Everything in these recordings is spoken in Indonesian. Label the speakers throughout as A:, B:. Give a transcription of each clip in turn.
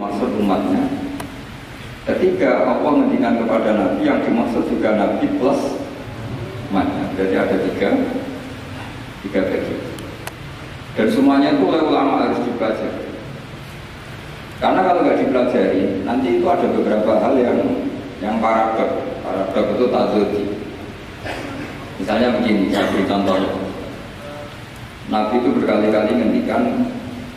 A: maksud umatnya. Ketiga, Allah menghentikan kepada Nabi yang dimaksud juga Nabi plus umatnya. Jadi ada tiga, tiga bagian. Dan semuanya itu oleh ulama harus dipelajari. Karena kalau nggak dipelajari, nanti itu ada beberapa hal yang yang paradok. Paradok itu tazudi. Misalnya begini, saya beri contoh. Nabi itu berkali-kali ngendikan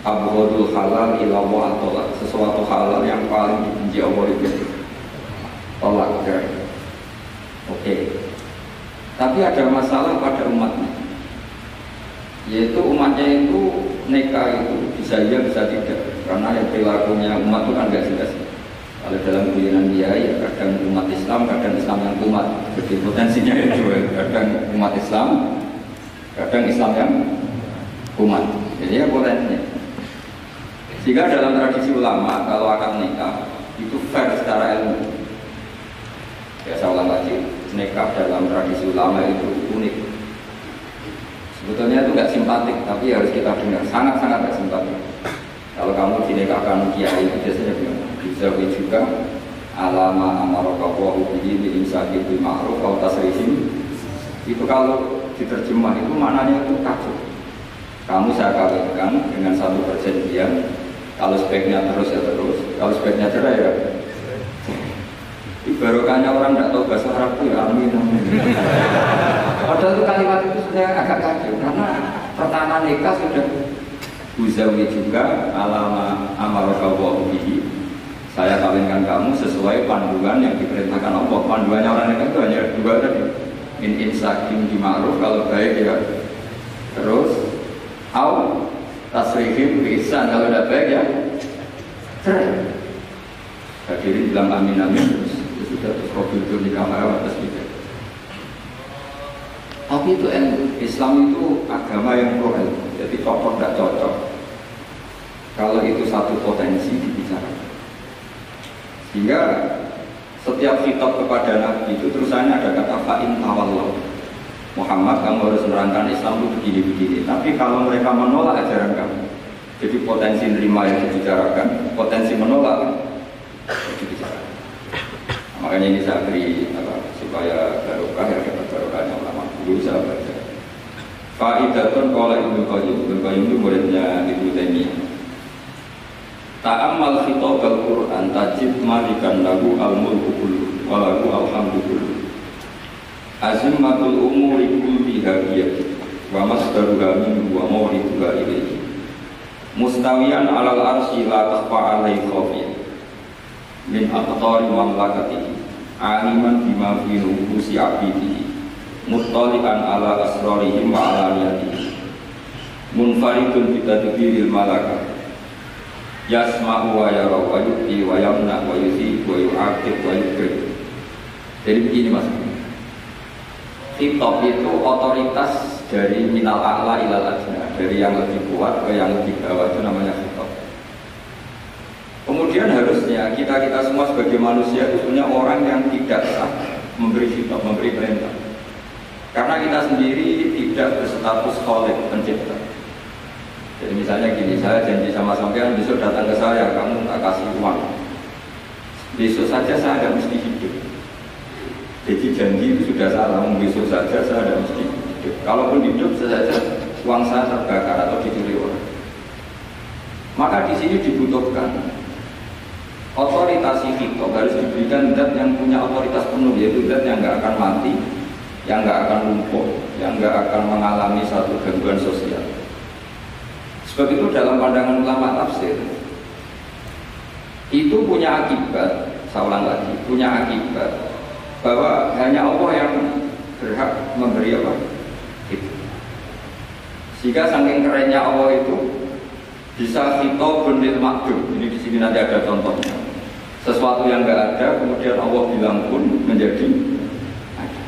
A: abghadul halal ila wa tolak. Sesuatu halal yang paling dibenci Allah itu. Tolak ya. oke. Tapi ada masalah pada umatnya. Yaitu umatnya itu neka itu bisa iya bisa tidak. Karena yang perilakunya umat itu kan gak jelas. Kalau dalam guyonan dia ya kadang umat Islam kadang Islam yang umat. Jadi potensinya itu kadang umat Islam kadang Islam yang umat. Jadi ya potensinya sehingga dalam tradisi ulama kalau akan nikah itu fair secara ilmu. Ya saya ulang lagi, nikah dalam tradisi ulama itu unik. Sebetulnya itu nggak simpatik, tapi harus kita dengar. Sangat-sangat nggak simpatik. Kalau kamu dinikahkan kiai itu biasanya bilang bisa juga alama amarokawahu bihi bi imsaki bil ma'ruf atau tasrihim itu kalau diterjemah itu maknanya itu kacau kamu saya kawinkan dengan satu perjanjian kalau sebaiknya terus ya terus, kalau sebaiknya cerai ya. Barokahnya orang tidak tahu bahasa Arab itu ya amin amin. Padahal itu kalimat itu sudah agak kacau karena pertama nikah sudah Uzawi juga alama amarokawah bihi Saya kawinkan kamu sesuai panduan yang diperintahkan Allah. Panduannya orang nikah itu hanya dua tadi. Min insakim di kalau baik ya. Terus Au tasrihim bisa kalau tidak baik ya. Cerai. Hadirin bilang amin amin terus ya sudah terus mobil itu di kamar atas gitu. Tapi itu Islam itu agama yang pro jadi cocok tidak cocok. Kalau itu satu potensi dibicarakan. Sehingga setiap kitab kepada Nabi itu terusannya ada kata fa'in tawallah Muhammad kamu harus menerangkan Islam itu begini-begini. Tapi kalau mereka menolak ajaran kamu jadi potensi nerima yang dibicarakan potensi menolak dibicarakan. Makanya ini saya beri apa, supaya barokah ya dapat barokahnya ulama dulu saya baca Fa'idatun qala Ibnu Qayyim. Ibnu Qayyim itu muridnya Ibnu Taimiyah. Ta'ammal khitab al-Qur'an tajid malikan lahu al-mulku kullu wa lahu alhamdu kullu Azimmatul umuri kulliha biyadi wa masdaruha minhu wa mawriduha ilaihi Mustawiyan alal arsi la takhfa alaihi khafiyah min aqtari mamlakatihi. Aliman bima fi nufusi abidihi muttali'an ala asrarihim wa ala niyatihi munfaridun bitadbiril malaka. Yasma'u wa yara wa yu'ti wa yamna wa yusi wa yu'aqib wa yukrim. Jadi begini mas Khitab itu otoritas dari minal a'la ilal adna Dari yang lebih kuat ke yang lebih bawah itu namanya khitab Kemudian harusnya kita-kita semua sebagai manusia itu punya orang yang tidak sah memberi khitab, memberi perintah. Karena kita sendiri tidak berstatus kholik pencipta. Jadi misalnya gini, saya janji sama sampean besok datang ke saya, kamu tak kasih uang. Besok saja saya ada mesti jadi janji itu sudah salah, besok saja saya ada mesti hidup. Kalaupun hidup saja uang saya terbakar atau dicuri orang. Maka di sini dibutuhkan otoritas itu harus diberikan zat yang punya otoritas penuh yaitu zat yang nggak akan mati, yang nggak akan lumpuh, yang nggak akan mengalami satu gangguan sosial. Sebab itu dalam pandangan ulama tafsir itu punya akibat, saya ulang lagi, punya akibat bahwa hanya Allah yang berhak memberi apa itu. Jika saking kerennya Allah itu bisa kita bendil makdum. Ini di sini nanti ada contohnya. Sesuatu yang nggak ada, kemudian Allah bilang pun menjadi ada.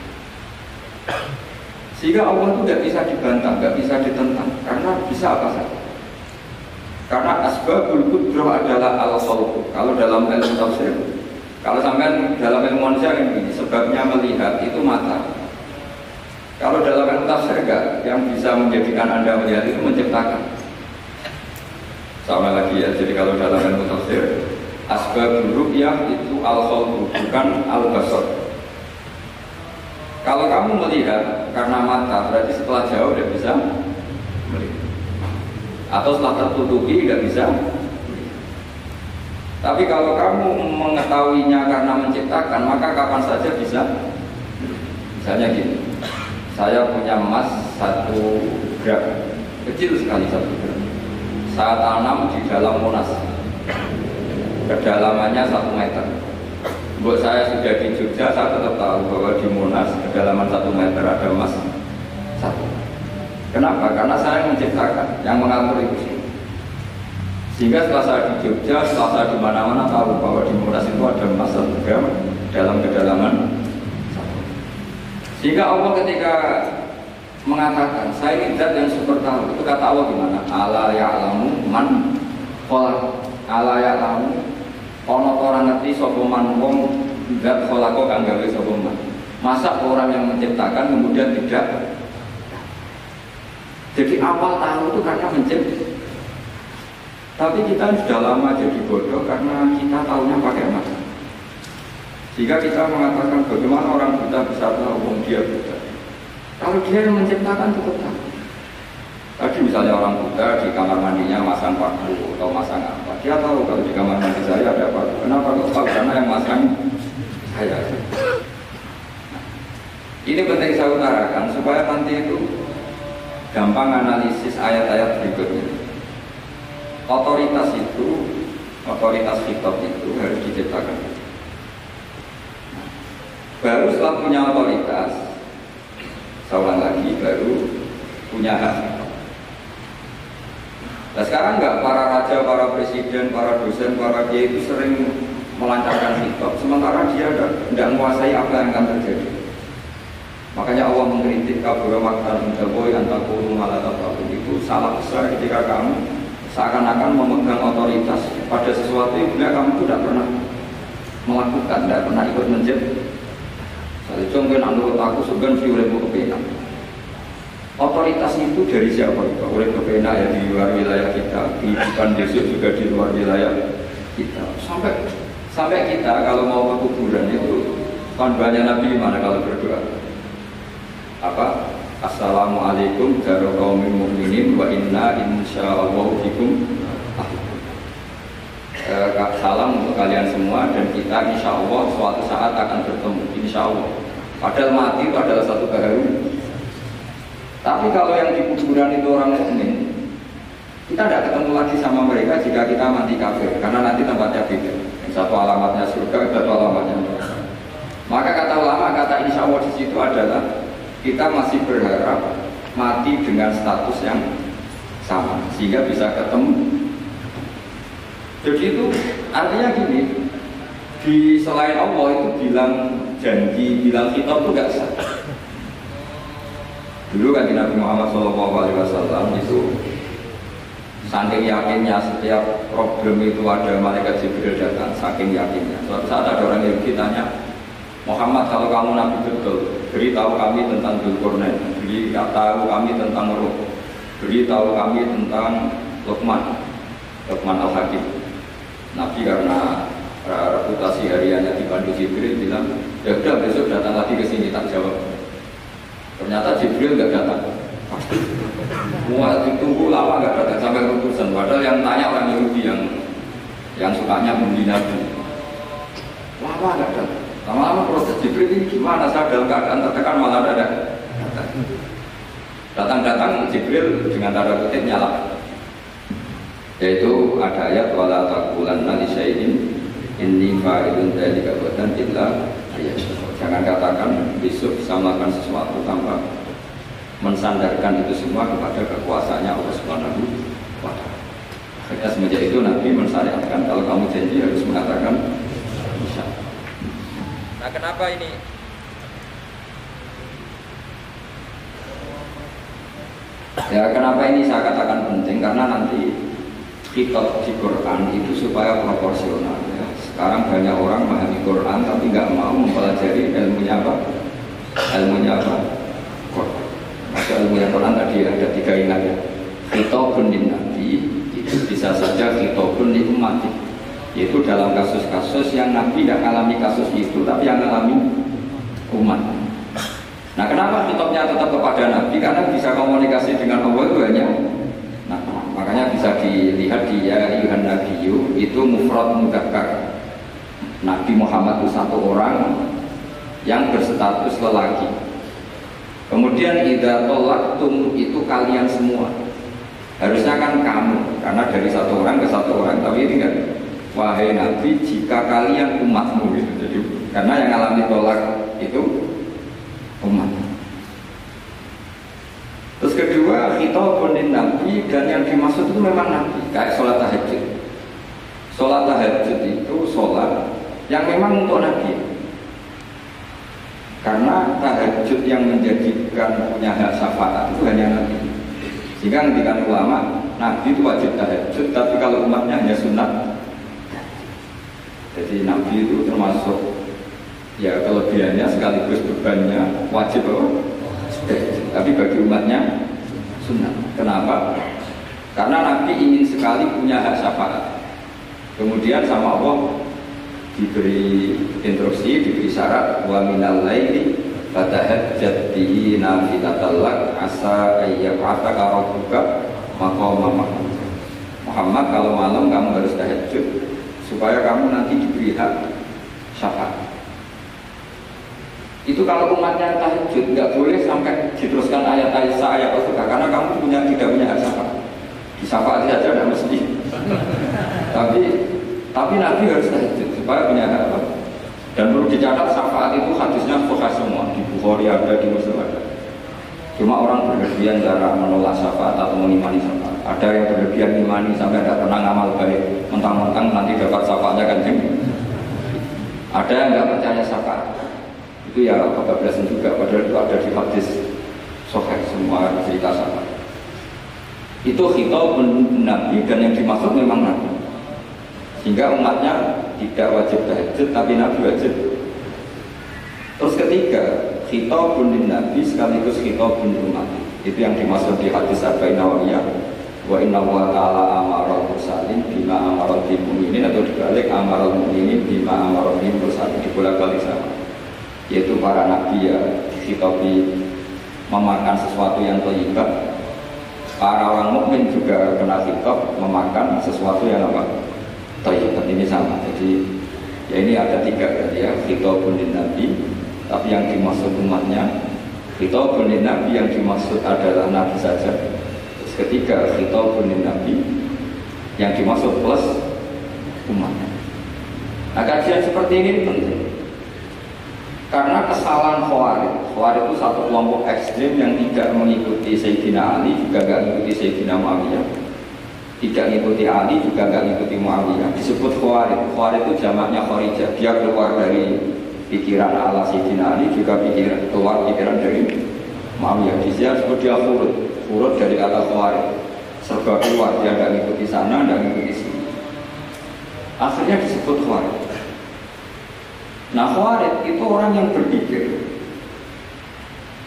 A: Sehingga Allah itu nggak bisa dibantah, nggak bisa ditentang, karena bisa apa saja. Karena asbabul kudrah adalah al Kalau dalam ilmu tafsir kalau sampai dalam ilmu manusia ini sebabnya melihat itu mata. Kalau dalam ilmu tafsir yang bisa menjadikan anda melihat itu menciptakan. Sama lagi ya, jadi kalau dalam ilmu tafsir asbab ru'yah itu al bukan al-basar. Kalau kamu melihat karena mata, berarti setelah jauh udah bisa melihat. Atau setelah tertutupi nggak bisa. Tapi kalau kamu mengetahuinya karena menciptakan, maka kapan saja bisa. Misalnya gini, saya punya emas satu gram, kecil sekali satu gram. Saat tanam di dalam monas, kedalamannya satu meter. Buat saya sudah di Jogja, saya tetap tahu bahwa di Monas kedalaman satu meter ada emas satu. Kenapa? Karena saya menciptakan, yang mengatur itu. Sehingga setelah saya di Jogja, setelah saya di mana-mana tahu bahwa di itu ada emas satu gram dalam kedalaman. Sehingga Allah ketika mengatakan saya ini zat yang super tahu itu kata Allah gimana? Allah ya'lamu man kolak Allah ya'lamu Ono orang ngerti sapa man wong zat kholako kang gawe sapa man. Masa orang yang menciptakan kemudian tidak jadi awal tahu itu karena mencipta. Tapi kita sudah lama jadi bodoh karena kita tahunya pakai mata. Jika kita mengatakan bagaimana orang buta bisa tahu wong dia buta. Kalau dia yang menciptakan itu tahu. Tadi misalnya orang buta di kamar mandinya masang paku atau masang apa, dia tahu kalau di kamar mandi saya ada paku. Kenapa kok tahu? Karena yang masang saya. ini penting saya utarakan supaya nanti itu gampang analisis ayat-ayat berikutnya. Otoritas itu, otoritas fitur itu harus diciptakan. Baru setelah punya otoritas, seorang lagi baru punya hak Nah sekarang nggak para raja, para presiden, para dosen, para kiai itu sering melancarkan hikmah, sementara dia tidak menguasai apa yang akan terjadi. Makanya Allah mengkritik kabur maktan indawoi antakulu malatatabun itu salah besar ketika kamu seakan-akan memegang otoritas pada sesuatu yang kamu tidak pernah melakukan, tidak pernah ikut menjadi. Saya contoh menurut aku sebenarnya sih oleh kepenak. Otoritas itu dari siapa? Oleh kepena ya di luar wilayah kita, kehidupan besok juga di luar wilayah kita. Sampai sampai kita kalau mau ke kuburan itu banyak Nabi mana kalau berdoa? Apa? Assalamualaikum warahmatullahi mu'minin wa inna insyaallah bikum eh, salam untuk kalian semua dan kita insya Allah suatu saat akan bertemu insya Allah padahal mati itu adalah satu keharuan tapi kalau yang di kuburan itu orang mukmin, kita tidak ketemu lagi sama mereka jika kita mati kafir, karena nanti tempatnya beda. Satu alamatnya surga, satu alamatnya neraka. Maka kata ulama, kata insya Allah di situ adalah kita masih berharap mati dengan status yang sama, sehingga bisa ketemu. Jadi itu artinya gini, di selain Allah itu bilang janji, bilang kitab itu gak sah. Dulu kan Nabi Muhammad SAW itu saking yakinnya setiap problem itu ada malaikat Jibril datang, saking yakinnya. Suatu saat ada orang yang ditanya, Muhammad kalau kamu Nabi betul, beritahu kami tentang Dzulkarnain, beritahu kami tentang Ruh, beritahu kami tentang Luqman, Luqman Al-Hakim. Nabi karena reputasi hariannya dibantu Jibril bilang, ya udah besok datang lagi ke sini tak jawab. Ternyata Jibril nggak datang. Semua ditunggu lama nggak datang sampai keputusan. Padahal yang tanya orang Yahudi yang yang sukanya membina. Lama nggak datang. Lama-lama proses Jibril ini gimana? Saya dalam keadaan tertekan malah ada Datang-datang Jibril dengan tanda kutip nyala. Yaitu ada ayat wala taqulanna li syai'in inni fa'ilun dzalika qadan illa. Jangan katakan besok bisa melakukan sesuatu tanpa mensandarkan itu semua kepada kekuasaannya Allah Subhanahu wa taala. Akhirnya semenjak itu Nabi mensyariatkan kalau kamu janji harus mengatakan
B: Nah kenapa ini?
A: Ya kenapa ini saya katakan penting karena nanti kitab di Quran itu supaya proporsional sekarang banyak orang memahami Quran tapi nggak mau mempelajari ilmunya apa? Ilmunya apa? Quran. Maka ilmunya Quran tadi ada tiga ingat ya. Khitabun din nabi itu bisa saja khitabun di umat. Yaitu dalam kasus-kasus yang Nabi tidak mengalami kasus itu, tapi yang mengalami umat. Nah kenapa kitabnya tetap kepada Nabi? Karena bisa komunikasi dengan Allah itu hanya Nah, makanya bisa dilihat di ya Yuhan Nabiyu itu mufrad mudakar. Nabi Muhammad itu satu orang yang berstatus lelaki. Kemudian ida tolaktum itu kalian semua. Harusnya kan kamu, karena dari satu orang ke satu orang. Tapi ini kan, wahai Nabi, jika kalian umatmu gitu. Jadi karena yang alami tolak itu umat. Terus kedua, kita bonin Nabi dan yang dimaksud itu memang Nabi, kayak sholat tahajud. Sholat tahajud itu sholat yang memang untuk Nabi. Karena tahajud yang menjadikan punya hak syafaat itu hanya Nabi. Sehingga ngendikan ulama, Nabi itu wajib tahajud, tapi kalau umatnya hanya sunat. Jadi Nabi itu termasuk ya kelebihannya sekaligus bebannya wajib apa? Tapi bagi umatnya sunnah. Kenapa? Karena Nabi ingin sekali punya hak syafaat. Kemudian sama Allah diberi instruksi, diberi syarat wa minal laili fatahajjat bihi nafilatan lak asa ayyab'ataka rabbuka maqama Muhammad kalau malam kamu harus tahajud supaya kamu nanti diberi hak syafaat. Itu kalau umatnya tahajud nggak boleh sampai diteruskan ayat-ayat ayat surga karena kamu punya tidak punya hak syafaat. Di syafaat saja tidak mesti. tapi tapi Nabi harus tahajud supaya punya hak apa? Dan perlu dicatat syafaat itu hadisnya sahih semua di Bukhari ada di Muslim. Cuma orang berlebihan cara menolak syafaat atau mengimani syafaat. Ada yang berlebihan imani sampai tidak pernah ngamal baik, mentang-mentang nanti dapat syafaatnya kan Ada yang nggak percaya syafaat. Itu ya kebablasan juga. Padahal itu ada di hadis sohek semua cerita sama itu khitab Nabi dan yang dimaksud memang Nabi. Sehingga umatnya tidak wajib tahajud tapi Nabi wajib. Terus ketiga khitab Nabi sekaligus khitab umat. Itu yang dimaksud di hadis Arba'in Nawawiyah wa inna wa ta'ala amaral mursalin bima amaral mu'minin. Atau dibalik amaral mu'minin bima amaral mursalin. Dibolak balik sama. Yaitu para nabi ya dihitopi memakan sesuatu yang toyibah. Para orang mukmin juga kena hitop memakan sesuatu yang apa? Toyibah. Ini sama. Jadi ya ini ada tiga kan ya. Hitopun nabi tapi yang dimaksud umatnya hitopun nabi yang dimaksud adalah nabi saja terus ketiga hitopun nabi yang dimaksud plus umatnya nah kajian seperti ini penting karena kesalahan Khawarij, Khawarij itu satu kelompok ekstrim yang tidak mengikuti Sayyidina Ali, juga nggak mengikuti Sayyidina Muawiyah. Tidak mengikuti Ali, juga nggak mengikuti Muawiyah. Disebut Khawarij. Khawarij itu jamaknya Kharijah. Dia keluar dari pikiran ala Sayyidina Ali, juga pikiran keluar pikiran dari Muawiyah. Di disebut dia Khurud. Khurud dari kata Khawarij. Serba keluar, dia nggak mengikuti sana, nggak mengikuti sini. Akhirnya disebut Khawarij. Nah Khawarij itu orang yang berpikir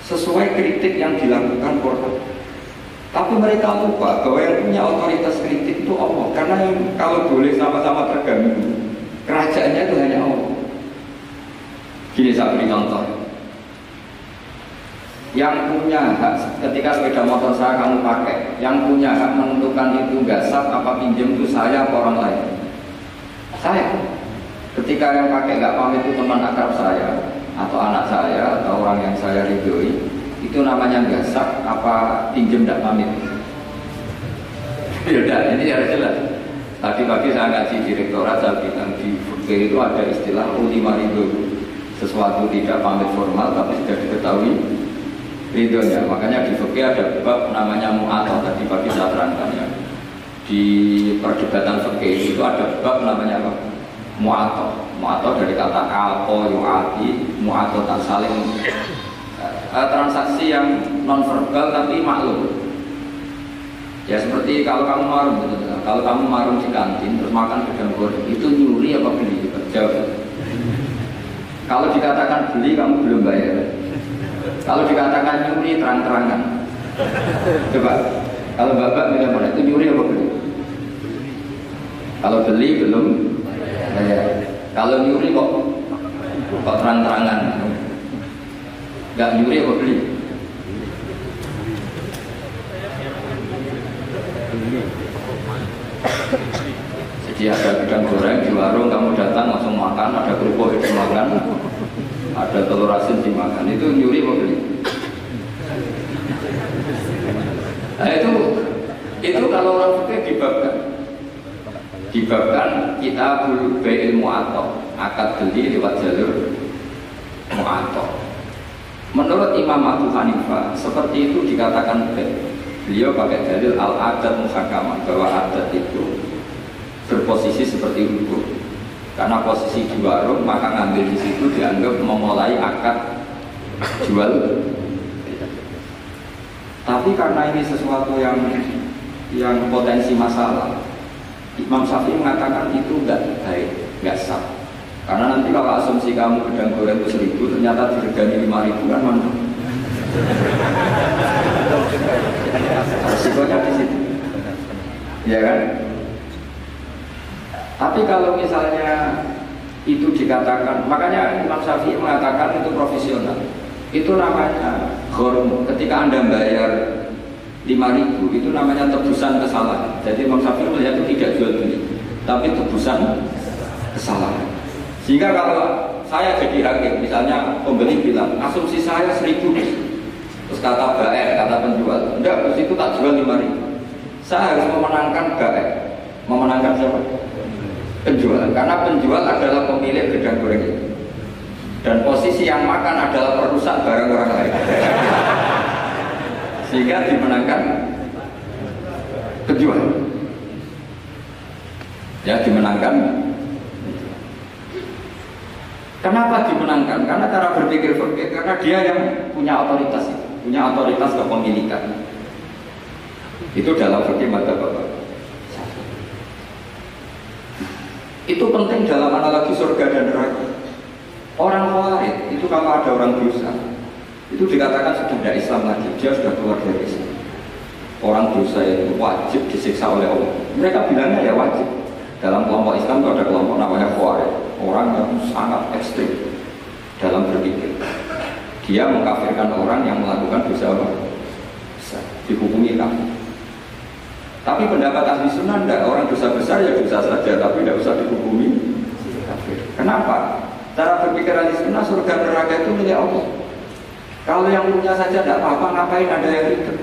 A: sesuai kritik yang dilakukan Quran. Tapi mereka lupa bahwa yang punya otoritas kritik itu Allah. Karena kalau boleh sama-sama terganggu, kerajaannya itu hanya Allah. Gini saya beri contoh. Yang punya hak ketika sepeda motor saya kamu pakai, yang punya hak menentukan itu nggak sah apa pinjam itu saya apa orang lain. Saya. Ketika yang pakai nggak pamit itu teman akrab saya atau anak saya atau orang yang saya ridhoi, itu namanya nggak sah apa pinjem tidak pamit? Ya udah, ini harus jelas. Tadi pagi saya ngaji direktorat saya bilang di fikih itu ada istilah ultima ridho sesuatu tidak pamit formal tapi sudah diketahui ridhonya. Makanya di fikih ada bab namanya mu'atal tadi pagi saya terangkan ya. Di perdebatan fikih itu ada bab namanya apa? muato muato dari kata alko yuati muato tak saling uh, transaksi yang non verbal tapi maklum ya seperti kalau kamu marung gitu, kalau kamu marung di kantin terus makan gedang goreng itu nyuri apa beli jawab kalau dikatakan beli kamu belum bayar kalau dikatakan nyuri terang-terangan coba kalau bapak bilang mana itu nyuri apa beli kalau beli belum Kalau nyuri kok kok terang-terangan. Nggak nyuri apa beli? Jadi ada gedang goreng di warung, kamu datang langsung makan, ada kerupuk itu makan, ada telur asin dimakan, itu nyuri apa beli? Nah itu itu kalau orang fikih dibabkan. Dibabkan kita bayi ilmu atau akad beli lewat jalur mu'atok menurut Imam Abu Hanifah seperti itu dikatakan beliau pakai dalil al adat muhakamah bahwa adat itu berposisi seperti hukum karena posisi di warung maka ngambil di situ dianggap memulai akad jual tapi karena ini sesuatu yang yang potensi masalah, Imam Syafi'i mengatakan itu enggak baik, enggak sah. Karena nanti kalau asumsi kamu gedang goreng itu seribu, ternyata diregani lima ribu kan mana? Resikonya di situ, ya kan? Tapi kalau misalnya itu dikatakan, makanya Imam Syafi'i mengatakan itu profesional. Itu namanya hormon. Ketika Anda bayar 5000 itu namanya tebusan kesalahan. Jadi Imam Syafi'i melihat itu tidak jual beli, tapi tebusan kesalahan. Sehingga kalau saya jadi hakim, misalnya pembeli bilang asumsi saya 1000 terus kata baik, kata penjual, enggak, terus itu tak jual 5000 Saya harus memenangkan baik, memenangkan siapa? Penjual, karena penjual adalah pemilik gedang goreng itu. Dan posisi yang makan adalah perusak barang orang lain. Sehingga dimenangkan penjual. Ya dimenangkan. Kenapa dimenangkan? Karena cara berpikir berpikir karena dia yang punya otoritas punya otoritas kepemilikan. Itu dalam fikih mata bapak itu penting dalam analogi surga dan neraka Orang khawarij itu kalau ada orang dosa itu dikatakan sudah tidak Islam lagi, dia sudah keluar dari Islam. Orang dosa itu wajib disiksa oleh Allah. Mereka bilangnya ya wajib. Dalam kelompok Islam itu ada kelompok namanya khawarij, orang yang sangat ekstrim dalam berpikir. Dia mengkafirkan orang yang melakukan dosa Allah. Dihukumi kafir. Tapi pendapat ahli sunnah tidak orang dosa besar ya dosa saja, tapi tidak usah dihukumi. Kenapa? Cara berpikir ahli sunnah surga neraka itu milik Allah. Kalau yang punya saja tidak apa-apa, ngapain ada yang ribet?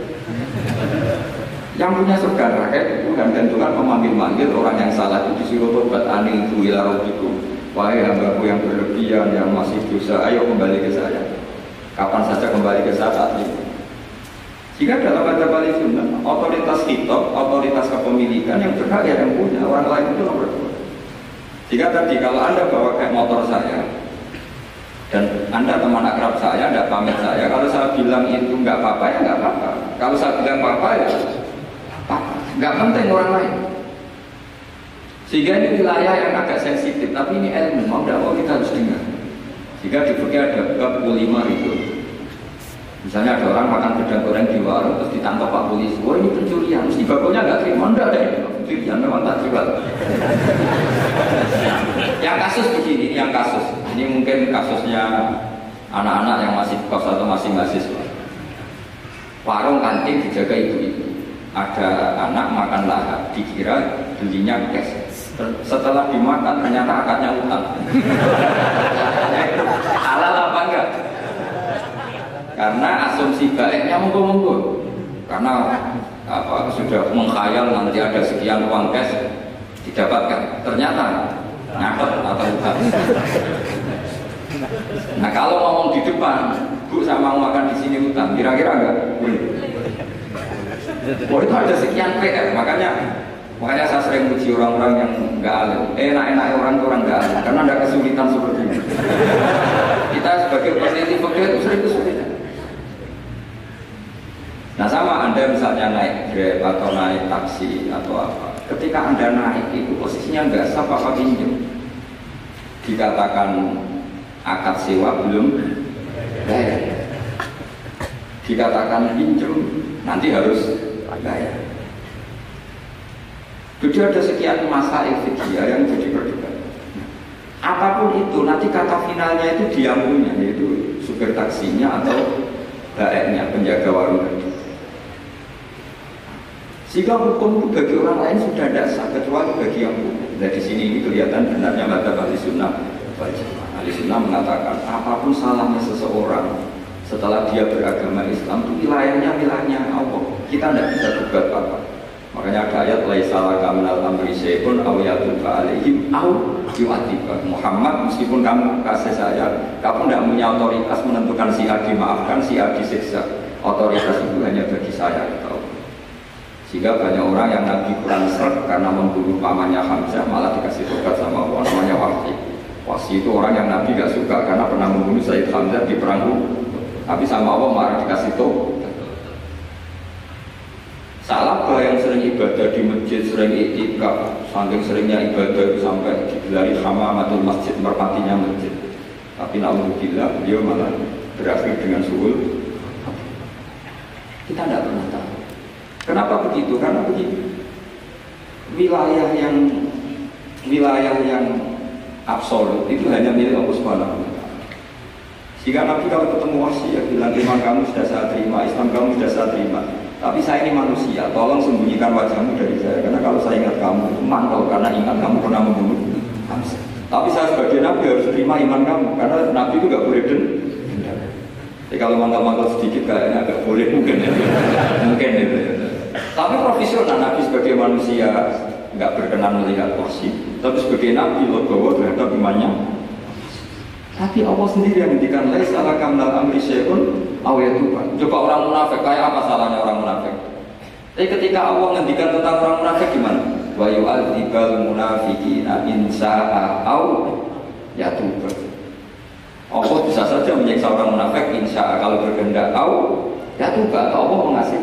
A: Yang punya surga neraka itu Tuhan dan memanggil-manggil orang yang salah itu disuruh tobat anil itu itu. Wahai hambaku yang berlebihan, yang masih dosa, ayo kembali ke saya. Kapan saja kembali ke saya saat ini. Jika dalam kata sunnah, otoritas kitab, otoritas kepemilikan yang berhak ya yang punya, orang lain itu nomor dua. Jika tadi kalau Anda bawa kayak motor saya dan Anda teman akrab saya, tidak pamit saya, kalau saya bilang itu nggak apa-apa ya nggak apa-apa. Kalau saya bilang apa-apa ya apa nggak penting orang lain. Sehingga ini wilayah yang agak sensitif, tapi ini ilmu, mau tidak mau kita harus dengar. Jika di ada bab lima itu, misalnya ada orang makan gedang goreng di warung terus ditangkap pak polisi, wah ini pencurian, mesti bakunya nggak terima, enggak ada ini pencurian, memang tak jual. yang kasus begini, yang kasus. Ini mungkin kasusnya anak-anak yang masih kos atau masih mahasiswa. Warung kantin dijaga ibu-ibu. Ada anak makan lahap, dikira belinya cash. Setelah dimakan ternyata akadnya utang. Halal apa enggak? Karena asumsi baiknya monggo-monggo. Karena apa sudah mengkhayal nanti ada sekian uang cash didapatkan. Ternyata nyatet atau bukan. Nah kalau ngomong di depan, bu sama makan di sini utang, kira-kira enggak? Oh itu ada sekian PR, makanya makanya saya sering uji orang-orang yang enggak alim. Enak-enak orang orang enggak alim, karena ada kesulitan seperti ini. Kita sebagai peneliti fakir itu sering kesulitan. Nah sama Anda misalnya naik Grab atau naik taksi atau apa. Ketika Anda naik itu posisinya nggak sah apa pinjam. Dikatakan akad sewa belum bayar. Dikatakan pinjam nanti harus bayar. Jadi ada sekian masa fikih yang jadi perdebatan apa pun itu nanti kata finalnya itu dia punya yaitu supir taksinya atau baeknya penjaga warung sehingga hukum itu bagi orang lain sudah tidak sah kecuali bagi yang punya. Dan di sini ini kelihatan benarnya mata ahli sunnah Ahli sunnah mengatakan apa pun salahnya seseorang setelah dia beragama Islam itu wilayahnya wilayahnya Allah. Kita tidak bisa buat apa. Makanya ada ayat salah minal amri syai'un aw yatuba alaihim aw yu'atiba. Muhammad meskipun kamu kasih saya, kamu tidak punya otoritas menentukan si A dimaafkan, si A disiksa. Otoritas itu hanya bagi saya. Sehingga banyak orang yang Nabi kurang seret karena membunuh pamannya Hamzah malah dikasih tobat sama Allah namanya Wahsi. Wahsi itu orang yang Nabi gak suka karena pernah membunuh Sayyid Hamzah di perang Tapi sama Allah malah dikasih tobat. Salah yang sering ibadah di masjid, sering itikaf, saking seringnya ibadah sampai digelari hamamatul masjid, merpatinya masjid. Tapi naudzubillah beliau malah berakhir dengan suhul. Kita tidak pernah. Kenapa begitu? Karena begitu. Wilayah yang wilayah yang absolut itu hanya milik Allah Subhanahu Jika Nabi kalau ketemu wasi ya bilang iman kamu sudah saya terima, Islam kamu sudah saya terima. Tapi saya ini manusia, tolong sembunyikan wajahmu dari saya. Karena kalau saya ingat kamu, mantau karena ingat kamu pernah membunuh Tapi saya sebagai Nabi harus terima iman kamu, karena Nabi itu gak boleh dendam. Jadi kalau mantau-mantau sedikit kayaknya agak boleh mungkin ya. mungkin ya. Tapi profesional Nabi sebagai manusia nggak berkenan melihat kursi, tapi sebagai Nabi logowo terhadap imannya. Tapi Allah sendiri yang mendikan lain salah kamnal amri syekun awayatuban. Coba orang munafik kayak apa salahnya orang munafik? Tapi ketika Allah menghentikan tentang orang munafik gimana? Wa yu'adzibal munafiqina in sa'a au yatuba. Allah bisa saja menyiksa orang munafik insya kalau berkehendak au yatuba. Allah mengasih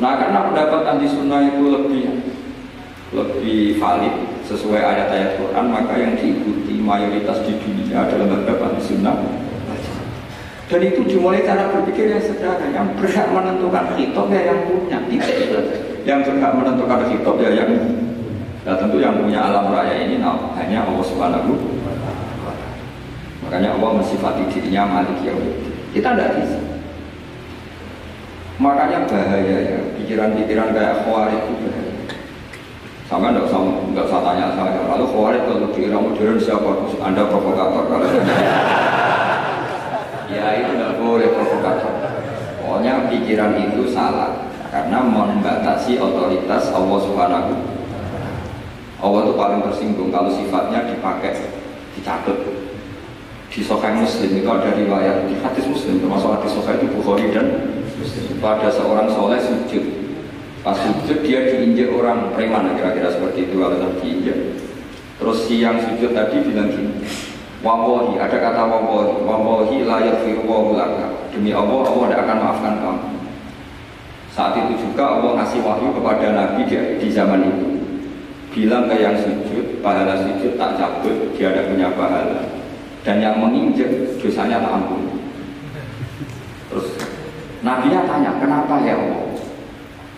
A: Nah karena pendapat anti sunnah itu lebih lebih valid sesuai ayat-ayat Quran maka yang diikuti mayoritas di dunia adalah pendapat anti sunnah. Dan itu dimulai cara berpikir yang sederhana yang berhak menentukan kitab ya yang punya. Tidak yang berhak menentukan kitab ya yang nah tentu yang punya alam raya ini nah, hanya Allah Subhanahu makanya Allah mensifati dirinya malik ya kita tidak bisa Makanya bahaya ya, pikiran-pikiran kayak khawarij itu bahaya. Sama enggak usah enggak usah tanya saya. Kalau khawarij kalau di era modern siapa? Anda provokator kalau Ya itu enggak boleh provokator. Pokoknya pikiran itu salah karena membatasi otoritas Allah Subhanahu Allah itu paling tersinggung kalau sifatnya dipakai dicatat di Sahih Muslim itu ada riwayat di hadis Muslim termasuk hadis Sahih itu Bukhari dan pada seorang soleh sujud. Pas sujud dia diinjak orang preman kira-kira seperti itu kalau diinjak terus siang sujud tadi bilang gini Wawahi, ada kata wawahi Wawahi layak firwahu Demi Allah, Allah tidak akan maafkan kamu. Saat itu juga Allah ngasih wahyu kepada Nabi di, di zaman itu. Bilang ke yang sujud, pahala sujud tak cabut Dia ada punya pahala. Dan yang menginjak, dosanya tak ampun. Terus Nabi-nya tanya, kenapa ya Allah?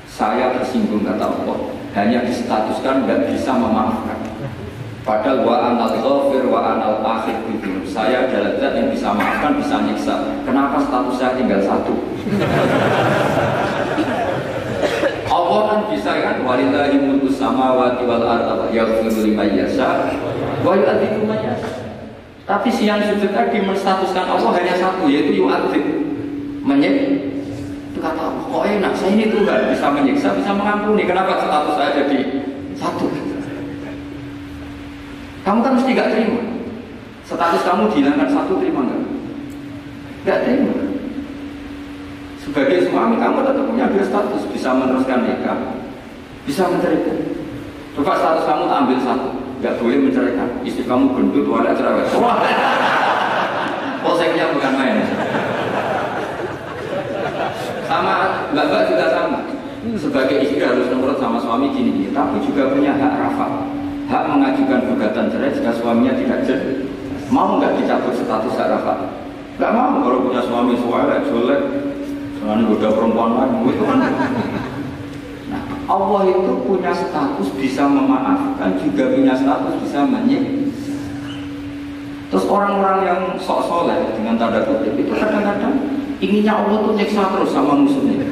A: Saya tersinggung kata Allah, hanya distatuskan dan bisa memaafkan. Padahal wa anal ghafir wa anal akhir itu Saya adalah zat yang bisa maafkan, bisa nyiksa. Kenapa status saya tinggal satu? Allah kan bisa kan walillahi mulku samawati wal ardi yaghfiru liman yasha wa yu'adzibu man yasha. Tapi siang sujud tadi menstatuskan Allah hanya satu yaitu yu'adzib menyik kata kok enak saya ini Tuhan bisa menyiksa bisa mengampuni? Kenapa status saya jadi satu? Kamu kan mesti gak terima. Status kamu dihilangkan satu terima nggak? Nggak terima. Sebagai suami kamu tetap punya dua status bisa meneruskan nikah bisa menceraikan. Coba status kamu ambil satu nggak boleh menceraikan. Istri kamu gendut wala cerewet. Polseknya bukan main sama mbak-mbak juga sama. Sebagai istri harus nurut sama suami gini, tapi juga punya hak rafa. Hak mengajukan gugatan cerai jika suaminya tidak jelas. Mau nggak dicabut status hak rafa? Nggak mau kalau punya suami suara jelek, soalnya udah perempuan lagi, itu kan. Nah, Allah itu punya status bisa memaafkan, juga punya status bisa menyiksa. Terus orang-orang yang sok soleh dengan tanda kutip itu kadang-kadang inginnya Allah tuh nyiksa terus sama musuhnya.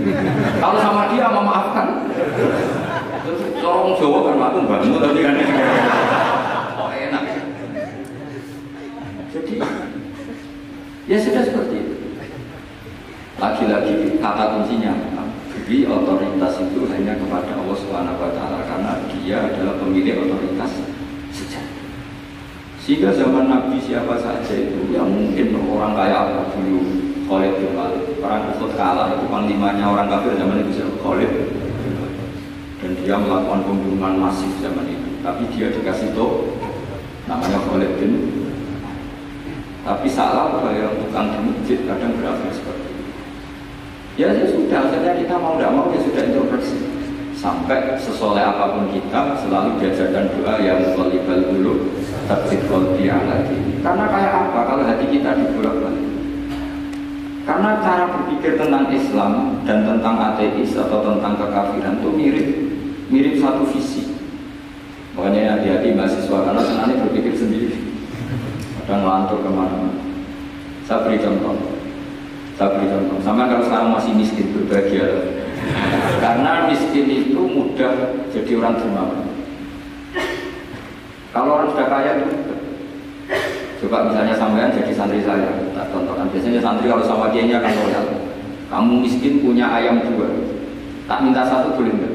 A: Kalau sama dia memaafkan. Terus orang Jawa kan maklum banget tapi kan oh enak. Jadi ya sudah seperti itu. Lagi-lagi kata kuncinya beri otoritas itu hanya kepada Allah Subhanahu wa karena dia adalah pemilik otoritas sejati. Sehingga zaman Nabi siapa saja itu yang mungkin orang kaya apa dulu Khalid bin Walid, perang Uhud kalah itu panglimanya orang kafir zaman itu siapa Khalid dan dia melakukan pembunuhan masif zaman itu. Tapi dia dikasih tahu namanya Khalid bin tapi salah yang tukang di masjid kadang berakhir seperti Ya, ya sudah, akhirnya kita mau tidak mau ya sudah introspeksi. Sampai sesoleh apa pun kita selalu diajarkan doa yang mukallibal dulu kolbi lagi. Karena kayak apa kalau hati kita dibolak balik? Karena cara berpikir tentang Islam dan tentang ateis atau tentang kekafiran itu mirip, mirip satu visi. Makanya hati-hati mahasiswa karena senangnya berpikir sendiri, kadang ngelantur ke mana-mana. Saya beri contoh. Saya beri contoh, sama kalau sekarang masih miskin berbahagia Karena miskin itu mudah jadi orang dermawan. Kalau orang sudah kaya itu Coba misalnya sampean jadi santri saya, tak contohkan. Biasanya santri kalau sama dia akan loyal. Kamu miskin punya ayam dua, tak minta satu boleh enggak?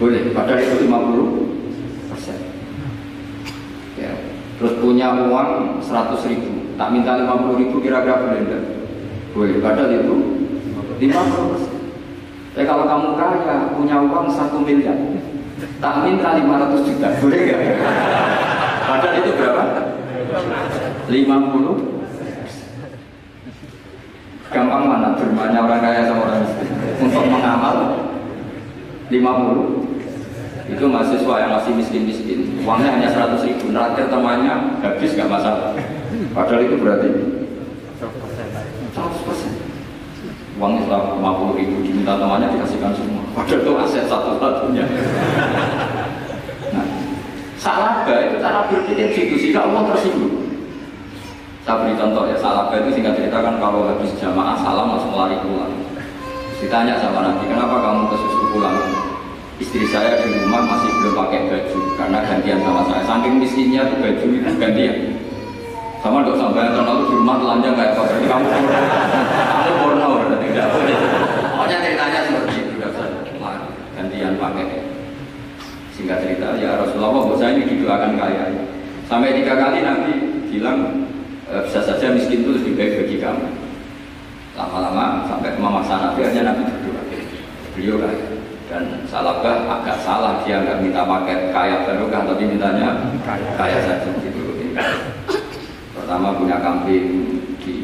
A: Boleh, padahal itu 50 persen. Ya. Terus punya uang 100 ribu, tak minta 50 ribu kira-kira boleh enggak? Boleh, padahal itu 50 persen. Tapi kalau kamu kaya, punya uang 1 miliar, tak minta 500 juta, boleh nggak? Padahal itu berapa? 50 Gampang mana? Dermanya orang kaya sama orang miskin. Untuk mengamal 50 Itu mahasiswa yang masih miskin-miskin. Uangnya hanya 100 ribu. Nerakir temannya habis nggak masalah. Padahal itu berarti 100% Uangnya setelah 50 ribu diminta temannya dikasihkan semua. Padahal itu aset satu-satunya. Nah, Salaba itu cara berpikir gitu. Sehingga Allah tersinggung saya beri contoh ya, salah itu singkat cerita kan kalau habis jamaah salam langsung lari pulang. Ditanya sama Nabi, kenapa kamu kesusu pulang? Istri saya di rumah masih belum pakai baju karena gantian sama saya. Saking miskinnya tuh baju itu gantian. Sama dok sampai tahun lalu di rumah telanjang kayak apa? Jadi kamu porno, kamu porno tidak boleh. Pokoknya ceritanya seperti itu, gantian pakai. Singkat cerita, ya Rasulullah, saya ini didoakan kaya. Sampai tiga kali Nabi bilang bisa saja miskin itu lebih baik bagi kamu. Lama-lama sampai memaksa Nabi hanya Nabi berdua. Beliau kan dan salahkah agak salah dia nggak minta pakai kaya barokah tapi mintanya kaya saja gitu. Pertama punya kambing di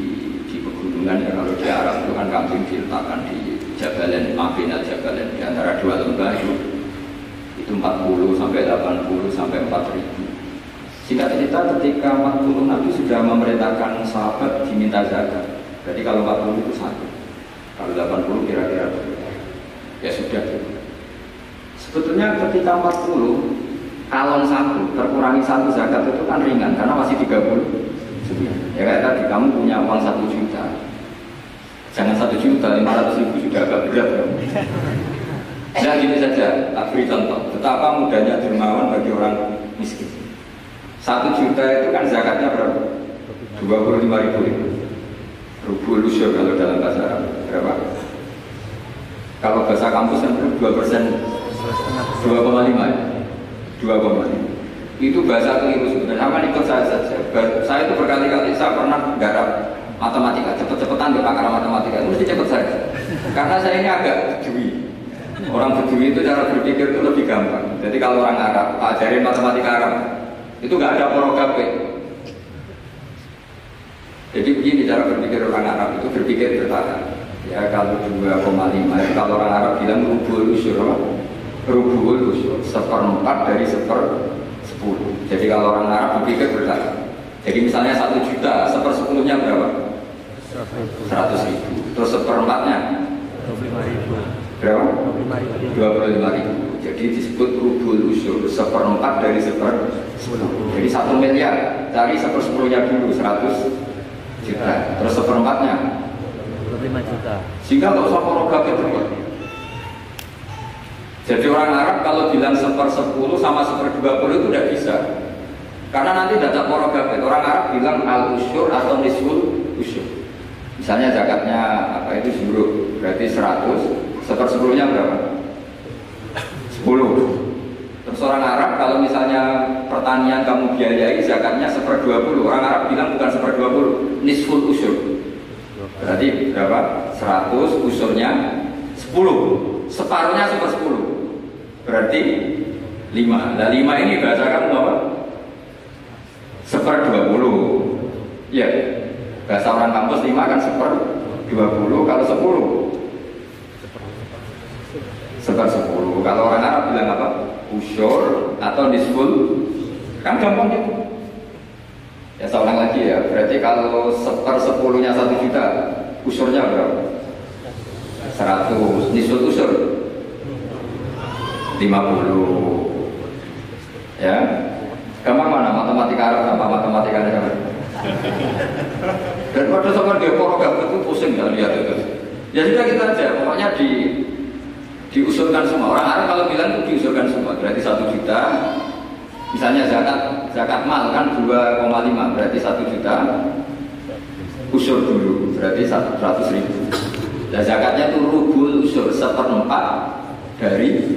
A: di pegunungan ya kalau di Arab itu kan kambing diletakkan di Jabalen Mabin al Jabalen di antara dua lembah itu itu 40 sampai 80 sampai 4 ribu Singkat cerita ketika 40 Nabi sudah memerintahkan sahabat diminta zakat. Jadi kalau 40 itu satu. Kalau 80 kira-kira ya sudah. Sebetulnya ketika 40 kalon satu terkurangi satu zakat itu kan ringan karena masih 30 ya kayak tadi kamu punya uang satu juta jangan satu juta 500 ribu sudah agak berat ya. Nah gini saja, tak beri contoh betapa mudahnya dermawan bagi orang miskin satu juta itu kan zakatnya berapa? Dua puluh lima ribu ribu. Rubu lusur kalau dalam bahasa Arab berapa? Kalau bahasa kampus kan dua persen, dua koma lima, dua koma lima. Itu bahasa keliru sebenarnya. Sama ikut saya saja. Saya itu berkali-kali saya pernah garap matematika, cepet-cepetan di pakar matematika, mesti cepet saya. Karena saya ini agak bedui. Orang bedui itu cara berpikir itu lebih gampang. Jadi kalau orang Arab, ajarin matematika Arab, itu nggak ada porogape. Jadi begini cara berpikir orang Arab itu berpikir bertahan. Ya kalau 2,5 kalau orang Arab bilang rubul usur rubul usur seperempat dari seper sepuluh. Jadi kalau orang Arab berpikir bertahan. Jadi misalnya satu juta sepersepuluhnya berapa? Seratus ribu. Terus seperempatnya? Berapa? Dua puluh lima ribu. Jadi disebut rubul usul seperempat dari seper Jadi satu miliar cari sepersepuluhnya dulu 100 juta. Terus seperempatnya
C: 25 juta.
A: sehingga nggak usah terus. Jadi orang Arab kalau bilang seper sepuluh sama seper dua puluh itu tidak bisa. Karena nanti tidak ada porogatif. Orang Arab bilang al usyur atau nisful usyur. Misalnya zakatnya apa itu zuru berarti 100 seper sepuluhnya berapa? 10 Terus orang Arab kalau misalnya pertanian kamu biayai zakatnya seper 20 Orang Arab bilang bukan seper 20 nisful usyur Berarti berapa? 100 usurnya 10 Separuhnya seper 10 Berarti 5 Nah 5 ini bahasa kamu apa? Seper 20 Ya Bahasa orang kampus 5 kan seper 20 Kalau 10 Seper 10 Kalau orang Arab bilang apa? Usur atau nisful Kan gampang gitu Ya ulang lagi ya, berarti kalau seper sepuluhnya satu juta, usurnya berapa? Seratus, nisul usur? Lima puluh Ya, gampang mana? Matematika Arab apa matematika Arab? Dan pada saat dia program itu pusing ya lihat itu. Ya sudah kita aja, pokoknya di diusulkan semua. Orang Arab kalau bilang itu diusulkan semua, berarti satu juta, Misalnya zakat zakat mal kan 2,5 berarti 1 juta usur dulu berarti 100 ribu. Dan zakatnya itu rubul usur seperempat dari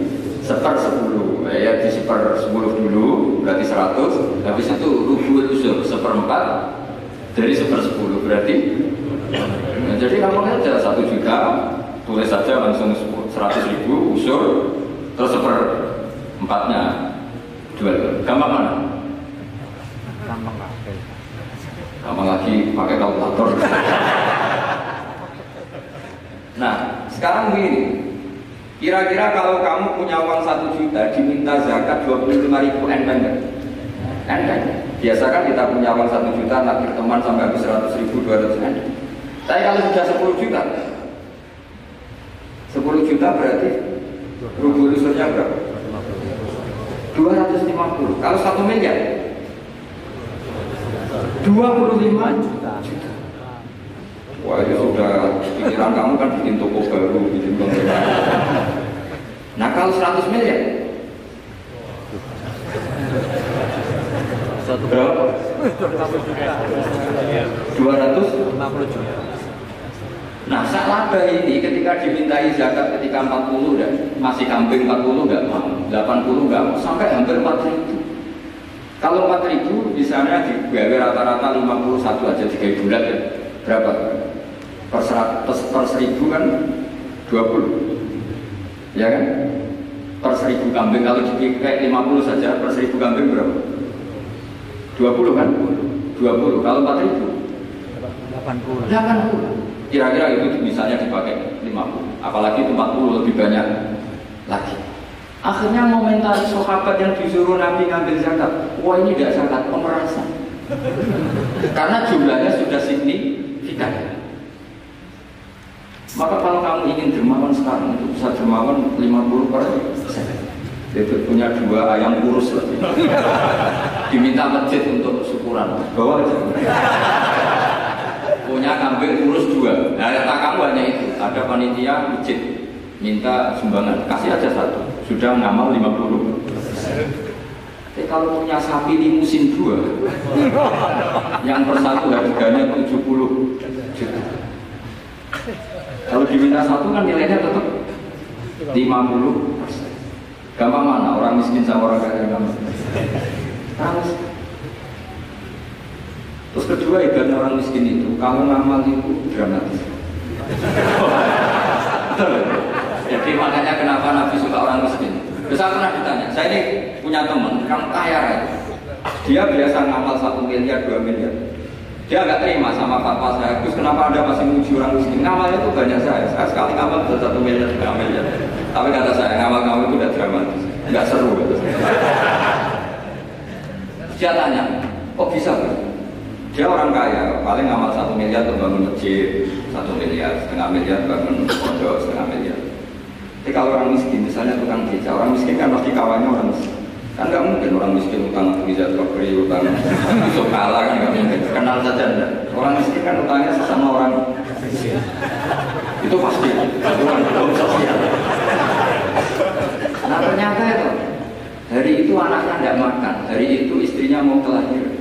A: seper sepuluh. Ya di seper sepuluh dulu berarti 100 habis itu rubul usur seperempat dari seper sepuluh berarti. Nah, jadi kamu aja satu juta tulis saja langsung 100 ribu usur terus seper empatnya jual gampang mana?
C: Gampang pakai.
A: gampang lagi pakai kalkulator nah sekarang begini kira-kira kalau kamu punya uang satu juta diminta zakat 25 ribu enteng nggak? enteng biasa kan kita punya uang satu juta nakir teman sampai habis 100 ribu 200 enteng tapi kalau sudah 10 juta 10 juta berarti? Rubuh usurnya berapa? 250 kalau satu miliar? 25 juta. Wah itu sudah. Pikiran kamu kan bikin toko baru bikin bangunan nah kalau 100 miliar?
C: Satu
A: berapa?
C: 50 juta.
A: 200
C: 50 juta.
A: Nah, saat laba ini ketika dimintai zakat ketika 40 dan masih kambing 40 nggak mau, 80 nggak mau, sampai hampir 4 ribu. Kalau 4 ribu misalnya digawe rata-rata 51 aja 3 bulan ya. Berapa? Per, serat, per, per seribu kan 20 Ya kan? Per seribu kambing kalau dipakai 50 saja per seribu kambing berapa? 20 kan? 20 Kalau 4 ribu
C: 80.
A: 80 Kira-kira itu misalnya dipakai 50 Apalagi itu 40 lebih banyak lagi. Akhirnya momentari sahabat yang disuruh Nabi ngambil zakat Wah ini tidak zakat, pemerasan Karena jumlahnya sudah signifikan. Maka kalau kamu ingin dermawan sekarang Itu bisa dermawan 50 persen. Itu punya dua ayam kurus lagi Diminta masjid untuk syukuran. Bawa aja punya kambing urus dua. Nah, kata kamu hanya itu. Ada panitia masjid minta sumbangan, kasih aja satu. Sudah ngamal 50. Tapi kalau punya sapi limusin dua, yang per satu harganya 70 juta. Kalau diminta satu kan nilainya tetap 50 persen. Gampang mana orang miskin sama orang kaya gampang? Harus Terus kedua ibadah orang miskin itu, kamu ngamal itu dramatis. Jadi makanya kenapa Nabi suka orang miskin. Saya pernah ditanya, saya ini punya teman, kamu kaya ya. Dia biasa ngamal satu miliar, dua miliar. Dia nggak terima sama fatwa saya. Terus kenapa anda masih muji orang miskin? Ngamalnya itu banyak saya. Saya sekali ngamal bisa satu miliar, dua miliar. Tapi kata saya, ngamal kamu itu udah dramatis, nggak seru. Dia tanya, kok bisa? Bro? Dia orang kaya, paling ngamal satu miliar untuk bangun masjid, satu miliar, setengah miliar bangun pondok, setengah miliar. Tapi kalau orang miskin, misalnya tukang beca, orang miskin kan pasti kawannya orang miskin. Kan nggak mungkin orang miskin utang bisa beri utang bisa kalah kan nggak mungkin. Kenal saja enggak. Orang miskin kan utangnya sesama orang. Itu pasti. Itu kan belum sosial. Nah ternyata itu hari itu anaknya tidak makan, hari itu istrinya mau kelahiran.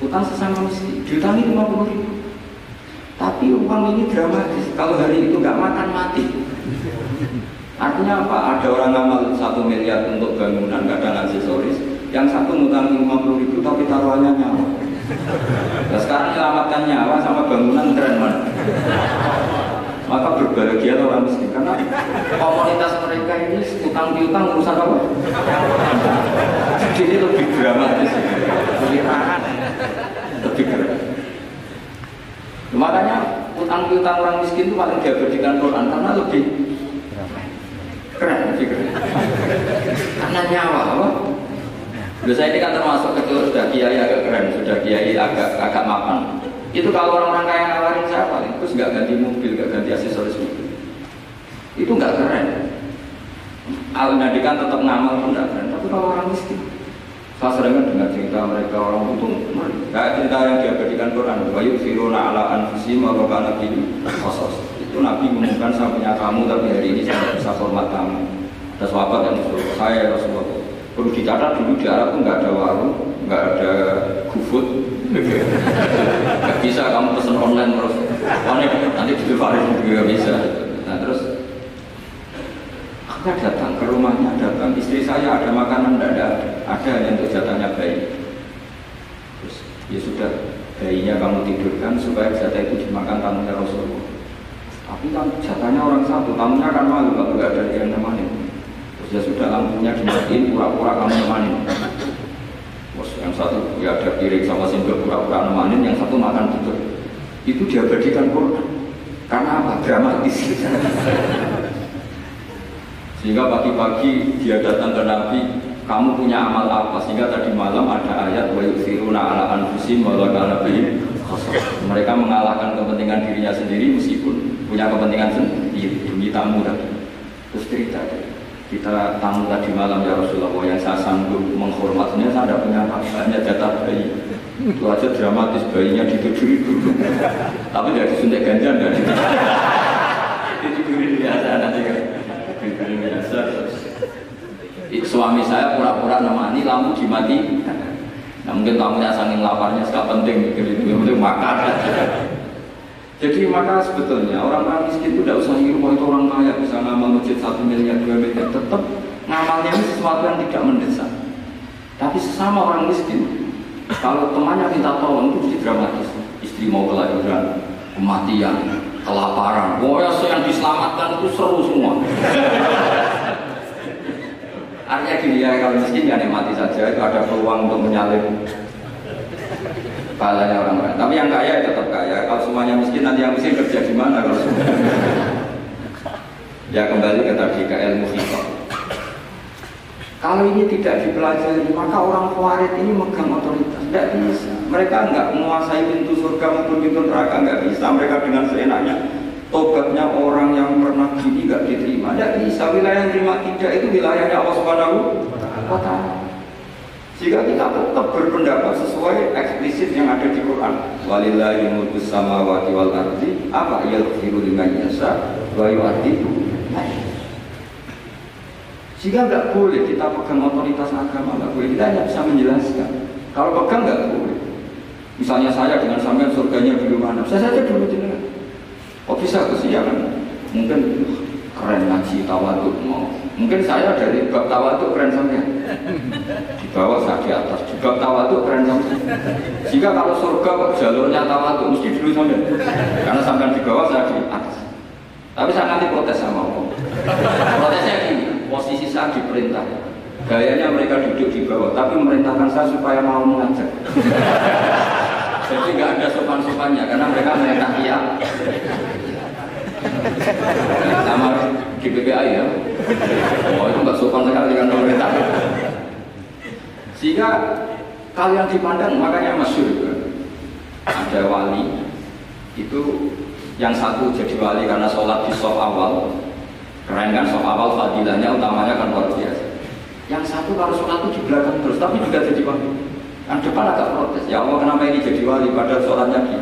A: Utang sesama miskin, diutangi lima puluh ribu. Tapi uang ini dramatis. Kalau hari itu nggak makan mati. Artinya apa? Ada orang ngamal satu miliar untuk bangunan, kadang aksesoris. Yang satu ngutang 50 ribu tapi taruhannya nyawa. Nah, sekarang menyelamatkan nyawa sama bangunan keren man. Maka berbahagia orang miskin karena komunitas mereka ini utang piutang urusan apa? Jadi lebih dramatis, lebih lebih keren. Makanya utang piutang orang miskin itu paling diabadikan Quran karena lebih keren lebih keren karena nyawa apa Biasa ini kan termasuk ketua sudah kiai agak keren, sudah kiai agak agak mapan. Itu kalau orang-orang kaya nawarin saya paling terus nggak ganti mobil, nggak ganti aksesoris mobil. Itu nggak keren. Al kan tetap ngamal pun nggak keren. Tapi kalau orang miskin, saya sering dengar cerita mereka orang itu kayak cerita yang diabadikan Quran. Bayu firuna ala anfusi maka nabi kosos. Itu Nabi mengumumkan saya punya kamu tapi hari ini saya bisa hormat kamu. Ada sahabat yang suruh saya Rasulullah. Perlu dicatat dulu di Arab nggak ada warung, nggak ada GoFood, nggak bisa kamu pesen online terus. Online nanti di juga bisa. Nah terus Aku datang ke rumahnya, datang istri saya ada makanan tidak ada, ada yang untuk jatahnya bayi. Terus ya sudah, bayinya kamu tidurkan supaya jatah itu dimakan tamunya Rasulullah. Tapi kan jatahnya orang satu, tamunya kan malu kalau nggak ada yang nemanin. Ya sudah lampunya dimatiin, pura-pura kamu nemanin. Terus yang satu ya ada piring sama singgah pura-pura nemanin, yang satu makan tidur. Itu diabadikan Quran. Karena apa? Dramatis. Sehingga pagi-pagi dia datang ke Nabi, kamu punya amal apa? Sehingga tadi malam ada ayat wa yusiruna ala anfusim wa nabi Mereka mengalahkan kepentingan dirinya sendiri meskipun punya kepentingan sendiri demi tamu tadi. Terus cerita kita tamu tadi malam ya Rasulullah yang saya sanggup menghormatnya saya tidak punya apa hanya jatah bayi. Itu aja dramatis bayinya dituturi dulu. Tapi tidak disuntik ganja tidak dituturi biasa nanti kan. Suami saya pura-pura nemani lampu dimati. Nah mungkin tamunya saking laparnya sekali penting itu penting makan jadi maka sebetulnya orang-orang miskin itu tidak usah ngiru itu orang kaya. Bisa ngamal masjid satu miliar dua miliar tetap ngamalnya ini sesuatu yang tidak mendesak. Tapi sesama orang miskin kalau temannya minta tolong itu mesti dramatis. Istri mau kelahiran kematian kelaparan. Pokoknya yang diselamatkan itu seru semua. Artinya gini ya, kalau miskin ya nikmati saja, itu ada peluang untuk menyalip pahalanya orang lain. Tapi yang kaya ya tetap kaya. Kalau semuanya miskin, nanti yang miskin kerja di mana kalau semua? ya kembali ke tadi ke ilmu hikmah. Kalau ini tidak dipelajari, maka orang kuarit ini megang otoritas. Tidak bisa. Mereka nggak menguasai pintu surga maupun pintu neraka, nggak bisa. Mereka dengan seenaknya tobatnya orang yang pernah gini gak diterima. Tidak bisa wilayah yang terima tidak itu wilayahnya Allah Subhanahu wa taala. Jika kita tetap berpendapat sesuai eksplisit yang ada di Quran, walillahi mulku samawati wal ardi, apa yaghfiru liman yasha wa yu'adzibu Jika nggak boleh kita pegang otoritas agama, nggak boleh kita hanya bisa menjelaskan. Kalau pegang nggak boleh. Misalnya saya dengan sampean surganya di mana? Saya saja dulu jenengan. Kok bisa kesiangan? Mungkin keren ngaji tawaduk mau. Mungkin saya dari bab tawaduk keren sampai di bawah saya di atas. Di bab tawaduk keren sampai. Jika kalau surga jalurnya tawaduk mesti dulu sampai. Karena sampai di bawah saya di atas. Tapi saya nanti protes sama Allah. Protesnya gini, posisi saya diperintah. Gayanya mereka duduk di bawah, tapi merintahkan saya supaya mau mengajak. Jadi nggak ada sopan-sopannya karena mereka merintah iya sama di PPI ya oh itu nggak sopan sekali kan pemerintah sehingga kalian dipandang makanya masyur ada wali itu yang satu jadi wali karena sholat di soft awal Keren kan soal awal fadilahnya utamanya kan luar biasa. Yang satu kalau sholat itu di belakang terus, tapi juga jadi wali. Yang depan agak protes. Ya Allah kenapa ini jadi wali padahal sholatnya di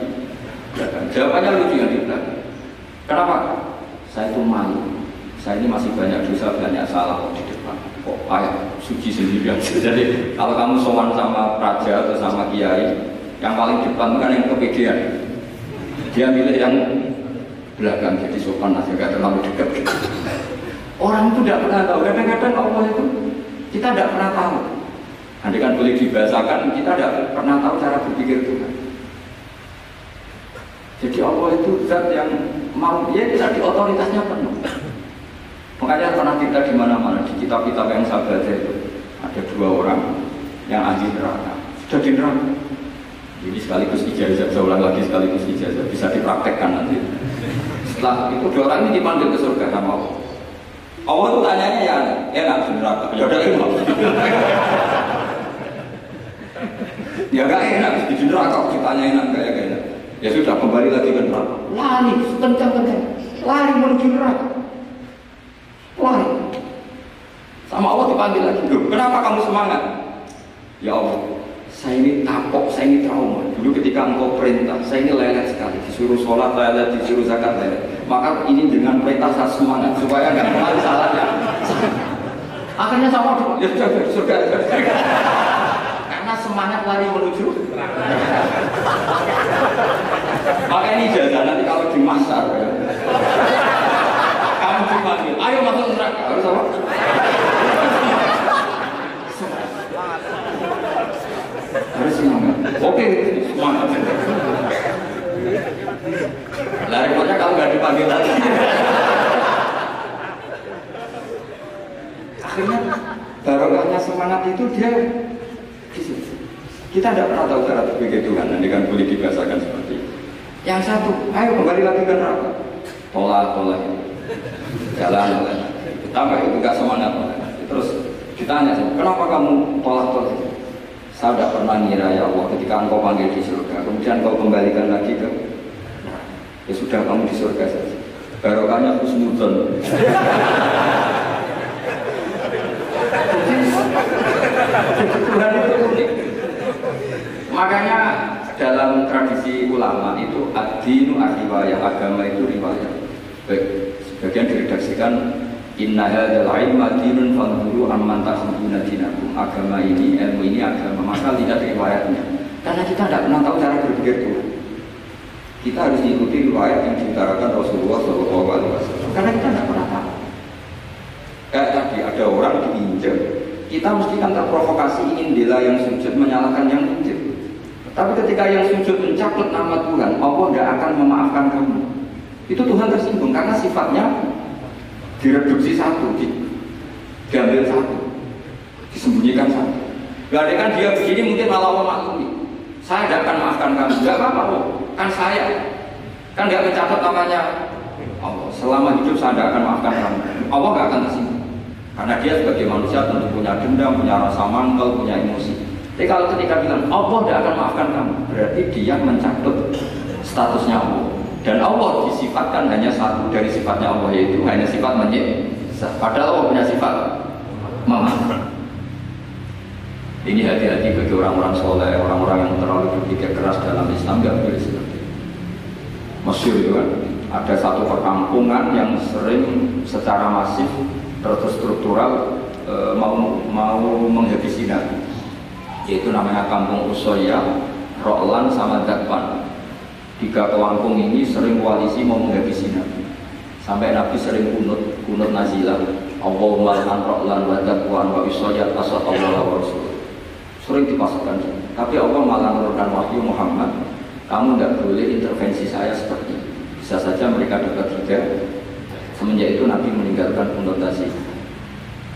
A: belakang. Jawabannya lucu yang di belakang. Kenapa? Saya itu malu. Saya ini masih banyak dosa, banyak salah di depan. Kok ayah suci sendirian. Jadi kalau kamu sowan sama raja atau sama kiai, yang paling depan kan yang kepedean. Dia milih yang belakang jadi sopan aja gak terlalu dekat. Orang itu tidak pernah tahu. Kadang-kadang Allah itu kita tidak pernah tahu. Nanti kan boleh dibahasakan, kita tidak pernah tahu cara berpikir Tuhan. Jadi Allah itu zat yang mau, ya di otoritasnya penuh. Makanya pernah kita di mana-mana di kitab-kitab yang saya baca itu ada dua orang yang ahli neraka sudah di neraka. Jadi sekaligus ijazah, saya ulang lagi sekaligus ijazah bisa dipraktekkan nanti. Setelah itu dua orang ini dipanggil ke surga sama Allah. Allah tuh tanyanya ya enak di neraka. Ya udah enak. ya gak enak di neraka ditanya enak gak ya gak enak. Ya sudah kembali lagi ke neraka. Lari kencang-kencang. Lari menuju neraka. Lari. Sama Allah dipanggil lagi. Loh, kenapa kamu semangat? Ya Allah, saya ini tapok, saya ini trauma. Dulu ketika engkau perintah, saya ini lelet sekali. Disuruh sholat lelet, disuruh zakat lelet. Maka ini dengan perintah saya semangat supaya nggak kembali salahnya. Akhirnya sama ya sudah surga. Karena semangat lari menuju. Maka ini jalan nanti kalau di masar ya. Kamu dipanggil, ayo masuk neraka. Harus apa? harus semangat. Oke, semangat. Lah repotnya kalau nggak dipanggil lagi. Akhirnya barokahnya semangat itu dia di situ. Kita tidak pernah tahu cara berpikir Tuhan, nanti kan boleh dibahasakan seperti itu. Yang satu, kembali lagi ke neraka. Tolak, tolak. Jalan, jalan. Tambah itu nggak semangat. Terus ditanya, kenapa kamu tolak, tolak? Saya tidak pernah ngira ya Allah ketika engkau panggil di surga, kemudian engkau kembalikan lagi ke ya sudah kamu di surga saja. Barokahnya husnudon. Tuhan itu unik. Makanya tradisi ulama itu ad-dinu riwayah agama itu riwayah. Baik, sebagian diredaksikan Inna hadzal ilma dinun fanzuru amman tasbuna dinakum. Agama ini, ilmu ini agama. Maka lihat riwayatnya. Karena kita tidak pernah tahu cara berpikir Tuhan. Kita harus ikuti riwayat yang diutarakan Rasulullah SAW. Karena kita tidak pernah tahu. Kayak tadi ada orang diinjak, kita mesti kan terprovokasi ingin bela yang sujud menyalahkan yang. Tapi ketika yang sujud mencaplok nama Tuhan, Allah tidak akan memaafkan kamu. Itu Tuhan tersinggung karena sifatnya direduksi satu, di, diambil satu, disembunyikan satu. Gak kan dia begini mungkin malah Allah maklumi. Saya tidak akan maafkan kamu. Gak apa-apa kan saya. Kan gak mencatat namanya Allah. Selama hidup saya tidak akan maafkan kamu. Allah gak akan tersinggung. Karena dia sebagai manusia tentu punya dendam, punya rasa mangkel, punya emosi. Tapi kalau ketika bilang Allah tidak akan maafkan kamu, berarti dia mencatut statusnya Allah. Dan Allah disifatkan hanya satu dari sifatnya Allah yaitu hanya sifat menyiksa. Padahal Allah punya sifat memaafkan. Ini hati-hati bagi orang-orang soleh, orang-orang yang terlalu berpikir keras dalam Islam nggak boleh seperti itu. Masyur itu kan, ada satu perkampungan yang sering secara masif terstruktural e, mau mau menghabisi Nabi, yaitu namanya Kampung Usoya, Roklan sama Dakpan. Tiga kampung ini sering koalisi mau menghabisi Nabi. Sampai Nabi sering kunut, kunut nazilah. Allahumma lan Roklan wa Dakwan wa Usoya asal Allah wa Rasul. Sering dipasangkan. Tapi Allah malah menurunkan wahyu Muhammad. Kamu tidak boleh intervensi saya seperti ini. Bisa saja mereka dapat hidayah Semenjak itu Nabi meninggalkan konotasi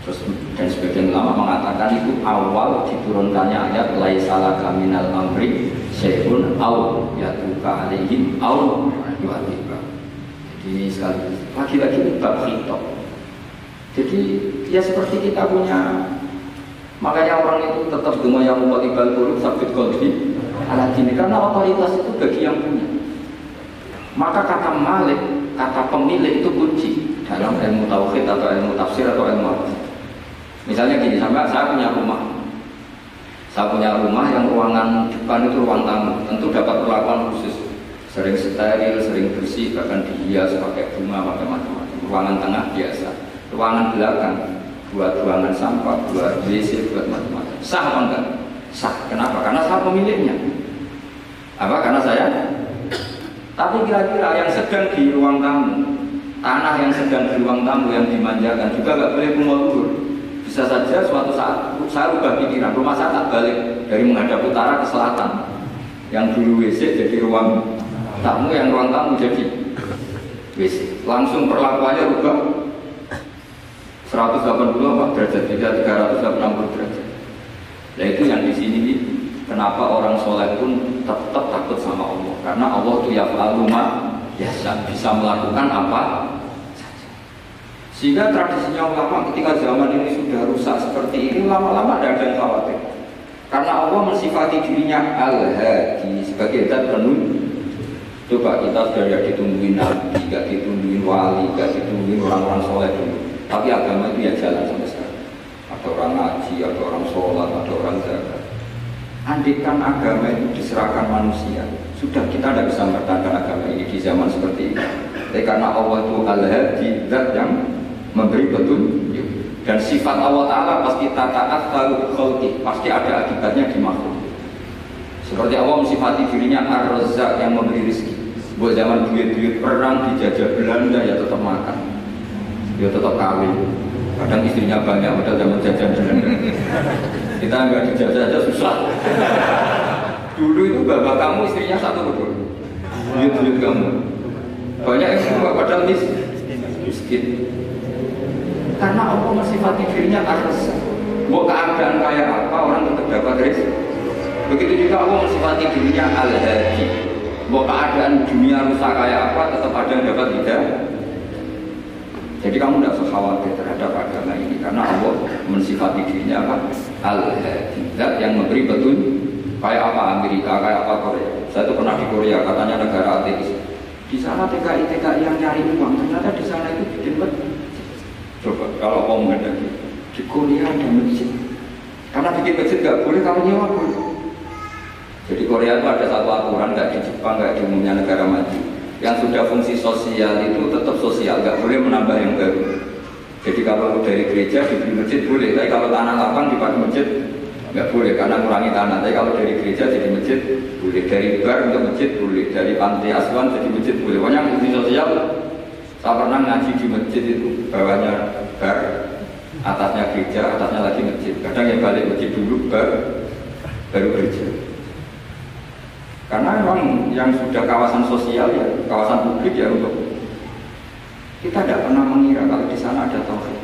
A: Terus dan sebagian ulama mengatakan itu awal diturunkannya ayat laisala kaminal amri syai'un au yatuka alaihim au yu'adzibah. Jadi sekali lagi-lagi bab khitab. Jadi ya seperti kita punya makanya orang itu tetap cuma yang muqallibal qulub sabit qalbi ala dini karena otoritas itu bagi yang punya. Maka kata malik, kata pemilik itu kunci. dalam ilmu tauhid atau ilmu tafsir atau ilmu apa. Misalnya gini, sampai saya punya rumah, saya punya rumah yang ruangan depan itu ruang tamu, tentu dapat perlakuan khusus, sering steril, sering bersih, bahkan dihias pakai bunga, pakai macam-macam. Ruangan tengah biasa, ruangan belakang buat ruangan sampah, buat WC, buat macam-macam. Sah apa enggak? Sah. Kenapa? Karena saya pemiliknya. Apa? Karena saya. Tapi kira-kira yang sedang di ruang tamu, tanah yang sedang di ruang tamu yang dimanjakan juga nggak boleh kumur Bisa saja suatu saat saya ubah pikiran, rumah saya tak balik dari menghadap utara ke selatan. Yang dulu WC jadi ruang tamu, yang ruang tamu jadi WC. Langsung perlakuannya rubah 180 derajat, tidak 380 derajat. Nah itu yang di sini nih, kenapa orang soleh pun tetap takut sama Allah, karena Allah itu ya ma ya bisa melakukan apa. Sehingga tradisinya ulama ketika zaman ini sudah rusak seperti ini, lama-lama ada yang khawatir. Karena Allah mensifati dirinya al-hadi sebagai zat penuh Coba kita sudah tidak ditungguin nabi, tidak ditungguin wali, tidak ditungguin orang-orang soleh dulu. Tapi agama itu ya jalan sampai sekarang. Ada orang ngaji, ada orang sholat, ada orang zakat. Andikan agama itu diserahkan manusia, sudah kita tidak bisa bertahan agama ini di zaman seperti ini. Tapi karena Allah itu al-hadi, zat yang memberi petunjuk. Dan sifat Allah Ta'ala pasti taat lalu kholki, pasti ada akibatnya di makhluk. Seperti Allah mensifati dirinya ar yang memberi rezeki. Buat zaman duit-duit perang dijajah Belanda ya tetap makan dia tetap kawin kadang istrinya banyak padahal zaman jajan Belanda kita nggak dijajah aja susah dulu itu bapak kamu istrinya satu betul duit-duit kamu banyak semua padahal mis miskin karena Allah mensifati dirinya atas mau keadaan kayak apa orang tetap dapat rezeki begitu juga Allah mensifati dirinya al-hadi mau keadaan dunia rusak kayak apa tetap ada yang dapat hidayah jadi kamu tidak usah khawatir terhadap agama ini karena Allah mensifati dirinya apa? Al-Hadidat yang memberi betul kayak apa Amerika, kayak apa Korea. Saya itu pernah di Korea, katanya negara ateis. Di sana TKI TKI yang nyari uang, ternyata di sana itu bikin. Coba kalau mau menghadapi di Korea ada masjid. Karena bikin masjid nggak boleh kamu nyewa boleh. Jadi Korea itu ada satu aturan nggak di Jepang, nggak di umumnya negara maju yang sudah fungsi sosial itu tetap sosial, nggak boleh menambah yang baru. Jadi kalau dari gereja diberi masjid boleh, tapi kalau tanah lapang dipakai masjid nggak boleh karena mengurangi tanah. Tapi kalau dari gereja jadi masjid boleh, dari bar untuk masjid boleh, dari pantai asuhan jadi masjid boleh. Pokoknya fungsi sosial. Saya pernah ngaji di masjid itu bawahnya bar, atasnya gereja, atasnya lagi masjid. Kadang yang balik masjid dulu bar, baru gereja. Karena memang yang sudah kawasan sosial ya, kawasan publik ya untuk kita tidak pernah mengira kalau di sana ada tauhid.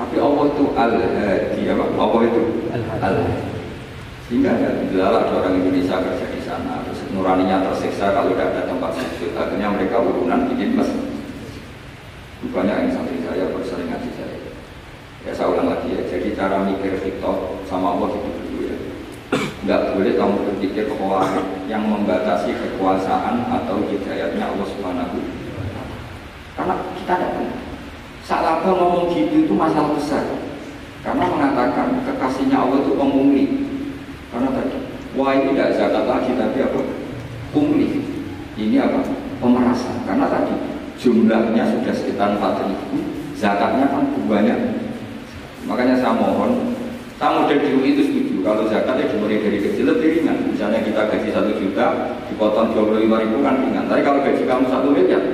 A: Tapi Allah itu al-hadi, apa? Allah itu al-hadi. Sehingga ya, ada orang Indonesia kerja di sana, terus nuraninya tersiksa kalau tidak ada tempat sujud. Akhirnya mereka urunan bikin mas. Banyak yang santri saya bersering ngaji saya. Ya saya ulang lagi ya. Jadi cara mikir Victor sama Allah itu nggak boleh kamu berpikir bahwa yang membatasi kekuasaan atau hidayatnya Allah Subhanahu karena kita tidak pernah salah ngomong gitu itu masalah besar. Karena mengatakan kekasihnya Allah itu pemungli karena tadi wah ini tidak zakat lagi tapi apa? Pungli ini apa? Pemerasan. Karena tadi jumlahnya sudah sekitar 4 ribu zakatnya kan banyak. Makanya saya mohon saya model dulu itu setuju. Kalau zakatnya dimulai dari kecil lebih ringan. Misalnya kita gaji satu juta dipotong dua puluh lima ribu kan ringan. Tapi kalau gaji kamu satu miliar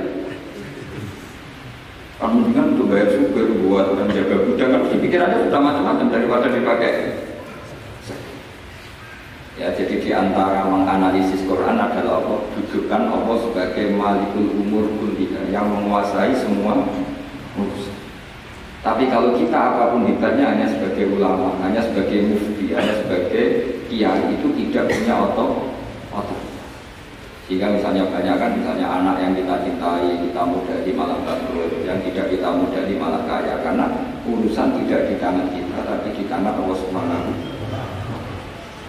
A: kamu dengan untuk bayar supir buat menjaga budak kan pikirannya sudah macam-macam daripada dipakai. Ya jadi di antara menganalisis Quran adalah Allah dudukkan Allah sebagai malikul umur kuliah yang menguasai semua urusan. Tapi kalau kita apa pun hebatnya hanya sebagai ulama, hanya sebagai mufti, hanya sebagai kiai itu tidak punya otot otot. Sehingga misalnya banyak kan misalnya anak yang kita cintai, kita di malah bangkrut, yang tidak kita di malah kaya karena urusan tidak di tangan kita, tapi di tangan Allah Subhanahu.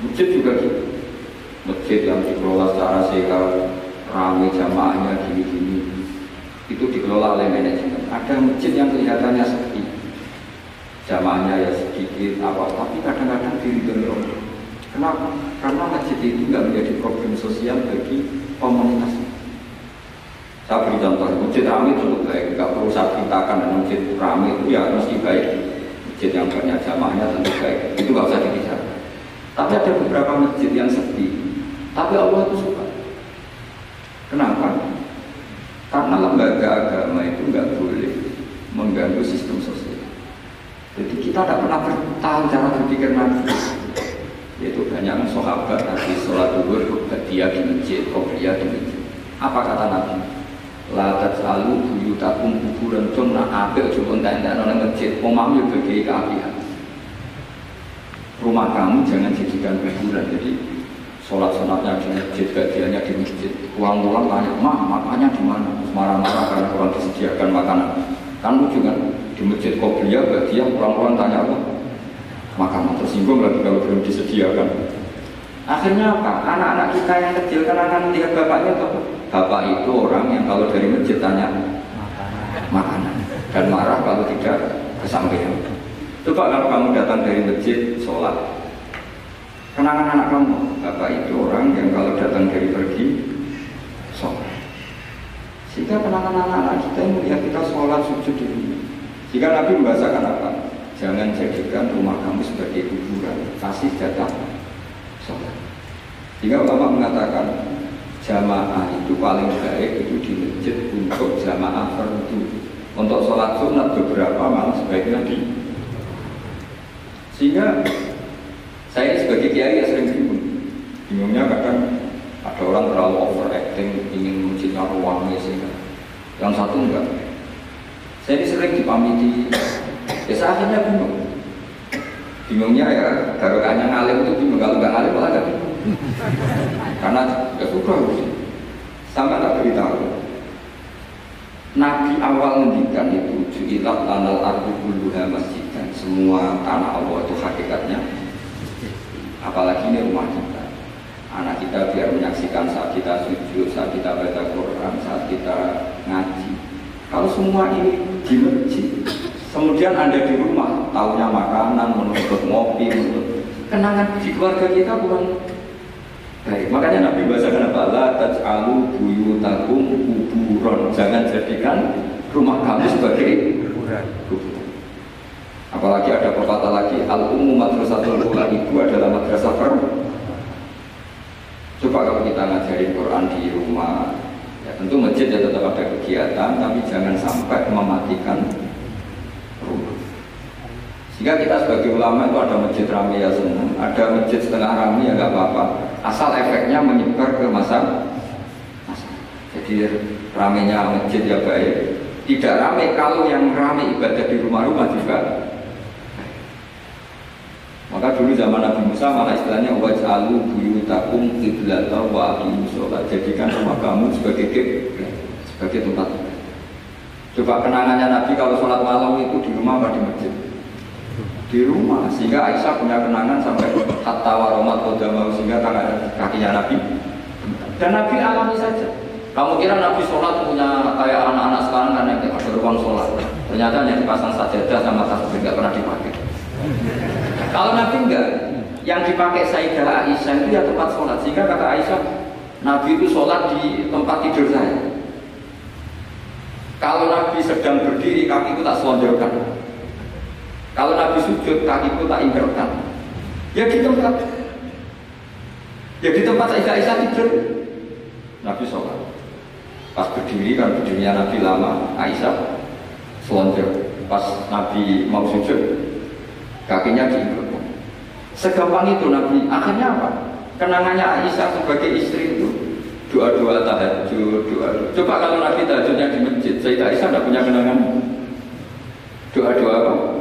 A: Masjid juga gitu. Masjid yang dikelola secara sehat, ramai jamaahnya gini-gini, itu dikelola oleh manajemen Ada masjid yang kelihatannya sepi, jamaahnya ya sedikit apa, tapi kadang-kadang diri Allah. Kenapa? Karena masjid itu nggak menjadi problem sosial bagi komunitas. Saya beri contoh, masjid ramai itu baik, nggak perlu saya ceritakan masjid ramai itu ya mesti baik. Masjid yang banyak jamaahnya tentu baik, itu nggak usah dibicarakan. Tapi ada beberapa masjid yang sepi, tapi Allah itu suka. Kenapa? Karena lembaga agama itu nggak boleh mengganggu sistem sosial. Jadi kita tidak pernah tahu cara berpikir yaitu banyak sahabat tadi sholat duhur dia di masjid, dia di masjid. Apa kata Nabi? La taj'alu buyutakum kuburan cung nak apik aja entek-entek nang masjid. Omam yo bagi keapian. Rumah kamu jangan jadikan kuburan. Jadi sholat sholatnya di masjid, bagiannya di masjid. Uang-uang tanya, mah makannya di mana? Marah-marah karena kurang disediakan makanan. Kan lucu kan? Di masjid Qobliyah, bagian uang-uang tanya apa? Maka tersinggung lagi kalau belum disediakan. Akhirnya apa? Anak-anak kita yang kecil kan akan melihat bapaknya apa? Bapak itu orang yang kalau dari masjid tanya makanan dan marah kalau tidak kesampaian. Coba kalau kamu datang dari masjid sholat, kenangan anak kamu, bapak itu orang yang kalau datang dari pergi sholat. Sehingga kenangan anak-anak kita yang melihat kita sholat sujud di rumah. Jika Nabi membahasakan apa? Jangan jadikan rumah kamu sebagai kuburan. Kasih datang sholat. Jika ulama mengatakan jamaah itu paling baik itu di masjid untuk jamaah fardu. Untuk sholat sunat beberapa malah sebaiknya di sehingga saya sebagai kiai ya sering bingung. Bingungnya kadang ada orang terlalu overacting ingin masjidnya ruangnya sehingga yang satu enggak. Saya ini sering dipamiti Ya akhirnya bingung. Bingungnya ya barokahnya ngalim itu bingung kalau nggak ngalim malah bingung. Karena ya sudah sama tak beritahu. Nabi awal ngendikan itu ju'ilat lanal ardu kulluha masjid dan semua tanah Allah itu hakikatnya apalagi ini rumah kita anak kita biar menyaksikan saat kita sujud, saat kita baca Quran, saat kita ngaji kalau semua ini di Kemudian Anda di rumah, tahunya makanan, menuntut ngopi, menuntut kenangan di keluarga kita kurang baik. Makanya Nabi bahasakan apa? La taj'alu buyutakum kuburon. Jangan jadikan rumah kamu sebagai kuburan. Apalagi ada pepatah lagi, al umum madrasatul ula itu adalah madrasah per. Coba kalau kita ngajarin Quran di rumah, ya tentu masjid ya tetap ada kegiatan, tapi jangan sampai mematikan jika kita sebagai ulama itu ada masjid rame ya senang, ada masjid setengah rame ya nggak apa-apa. Asal efeknya menyebar ke masa, masa. Jadi ramenya masjid ya baik. Tidak rame kalau yang rame ibadah di rumah-rumah juga. Maka dulu zaman Nabi Musa malah istilahnya waj'alu buyutakum qiblata wa sholat. Jadikan rumah kamu sebagai kiblat, sebagai tempat. Coba kenangannya Nabi kalau sholat malam itu di rumah apa di masjid? Di rumah sehingga Aisyah punya kenangan sampai hatta waromat kodamau sehingga tangan kakinya Nabi. Dan Nabi alami saja. Kamu kira Nabi sholat punya kayak anak-anak sekarang karena ada ruang sholat? Ternyata yang dipasang sajadah sama tasbih nggak pernah dipakai. Kalau Nabi enggak yang dipakai Sayyidah Aisyah itu ya tempat sholat. Sehingga kata Aisyah Nabi itu sholat di tempat tidur saya. Kalau Nabi sedang berdiri kaki itu tak selonjorkan kalau Nabi sujud, kakiku tak ingkarkan. Ya di tempat. Ya di tempat Aisyah tidur. Nabi sholat. Pas berdiri kan berdirinya Nabi lama, Aisyah selonjor. Pas Nabi mau sujud, kakinya diingkarkan. Segampang itu Nabi. Akhirnya apa? Kenangannya Aisyah sebagai istri itu doa-doa tahajud, doa, Coba kalau Nabi tahajudnya di masjid, Sayyidah Aisyah tidak punya kenangan doa-doa apa?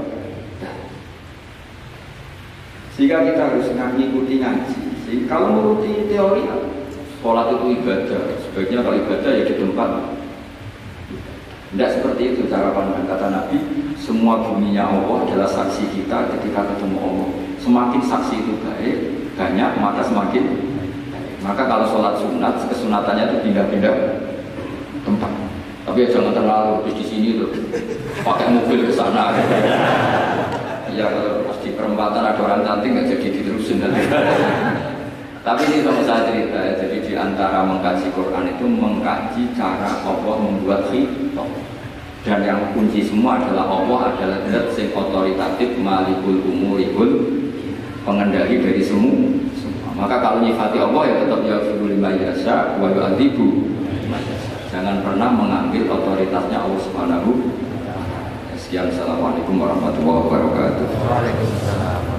A: Sehingga kita harus mengikuti ngaji. Jadi, kalau menuruti teori, sholat itu ibadah. Sebaiknya kalau ibadah ya di tempat. Tidak seperti itu cara pandang kata Nabi. Semua buminya Allah adalah saksi kita ketika ketemu Allah. Semakin saksi itu baik, banyak maka semakin. Maka kalau sholat sunat, kesunatannya itu pindah-pindah tempat. Tapi ya jangan terlalu di sini tuh pakai mobil ke sana. Ya kalau pas di perempatan ada orang cantik nggak jadi diterusin nanti. Tapi ini kalau saya cerita ya, jadi di antara mengkaji Quran itu mengkaji cara Allah membuat khitab. Dan yang kunci semua adalah Allah adalah zat sing otoritatif malikul umurihul pengendali dari semua. Maka kalau nyifati Allah ya tetap ya lima yasa wa yasha. Jangan pernah mengambil otoritasnya Allah Subhanahu. Sekian assalamualaikum warahmatullahi wabarakatuh.
C: Waalaikumsalam.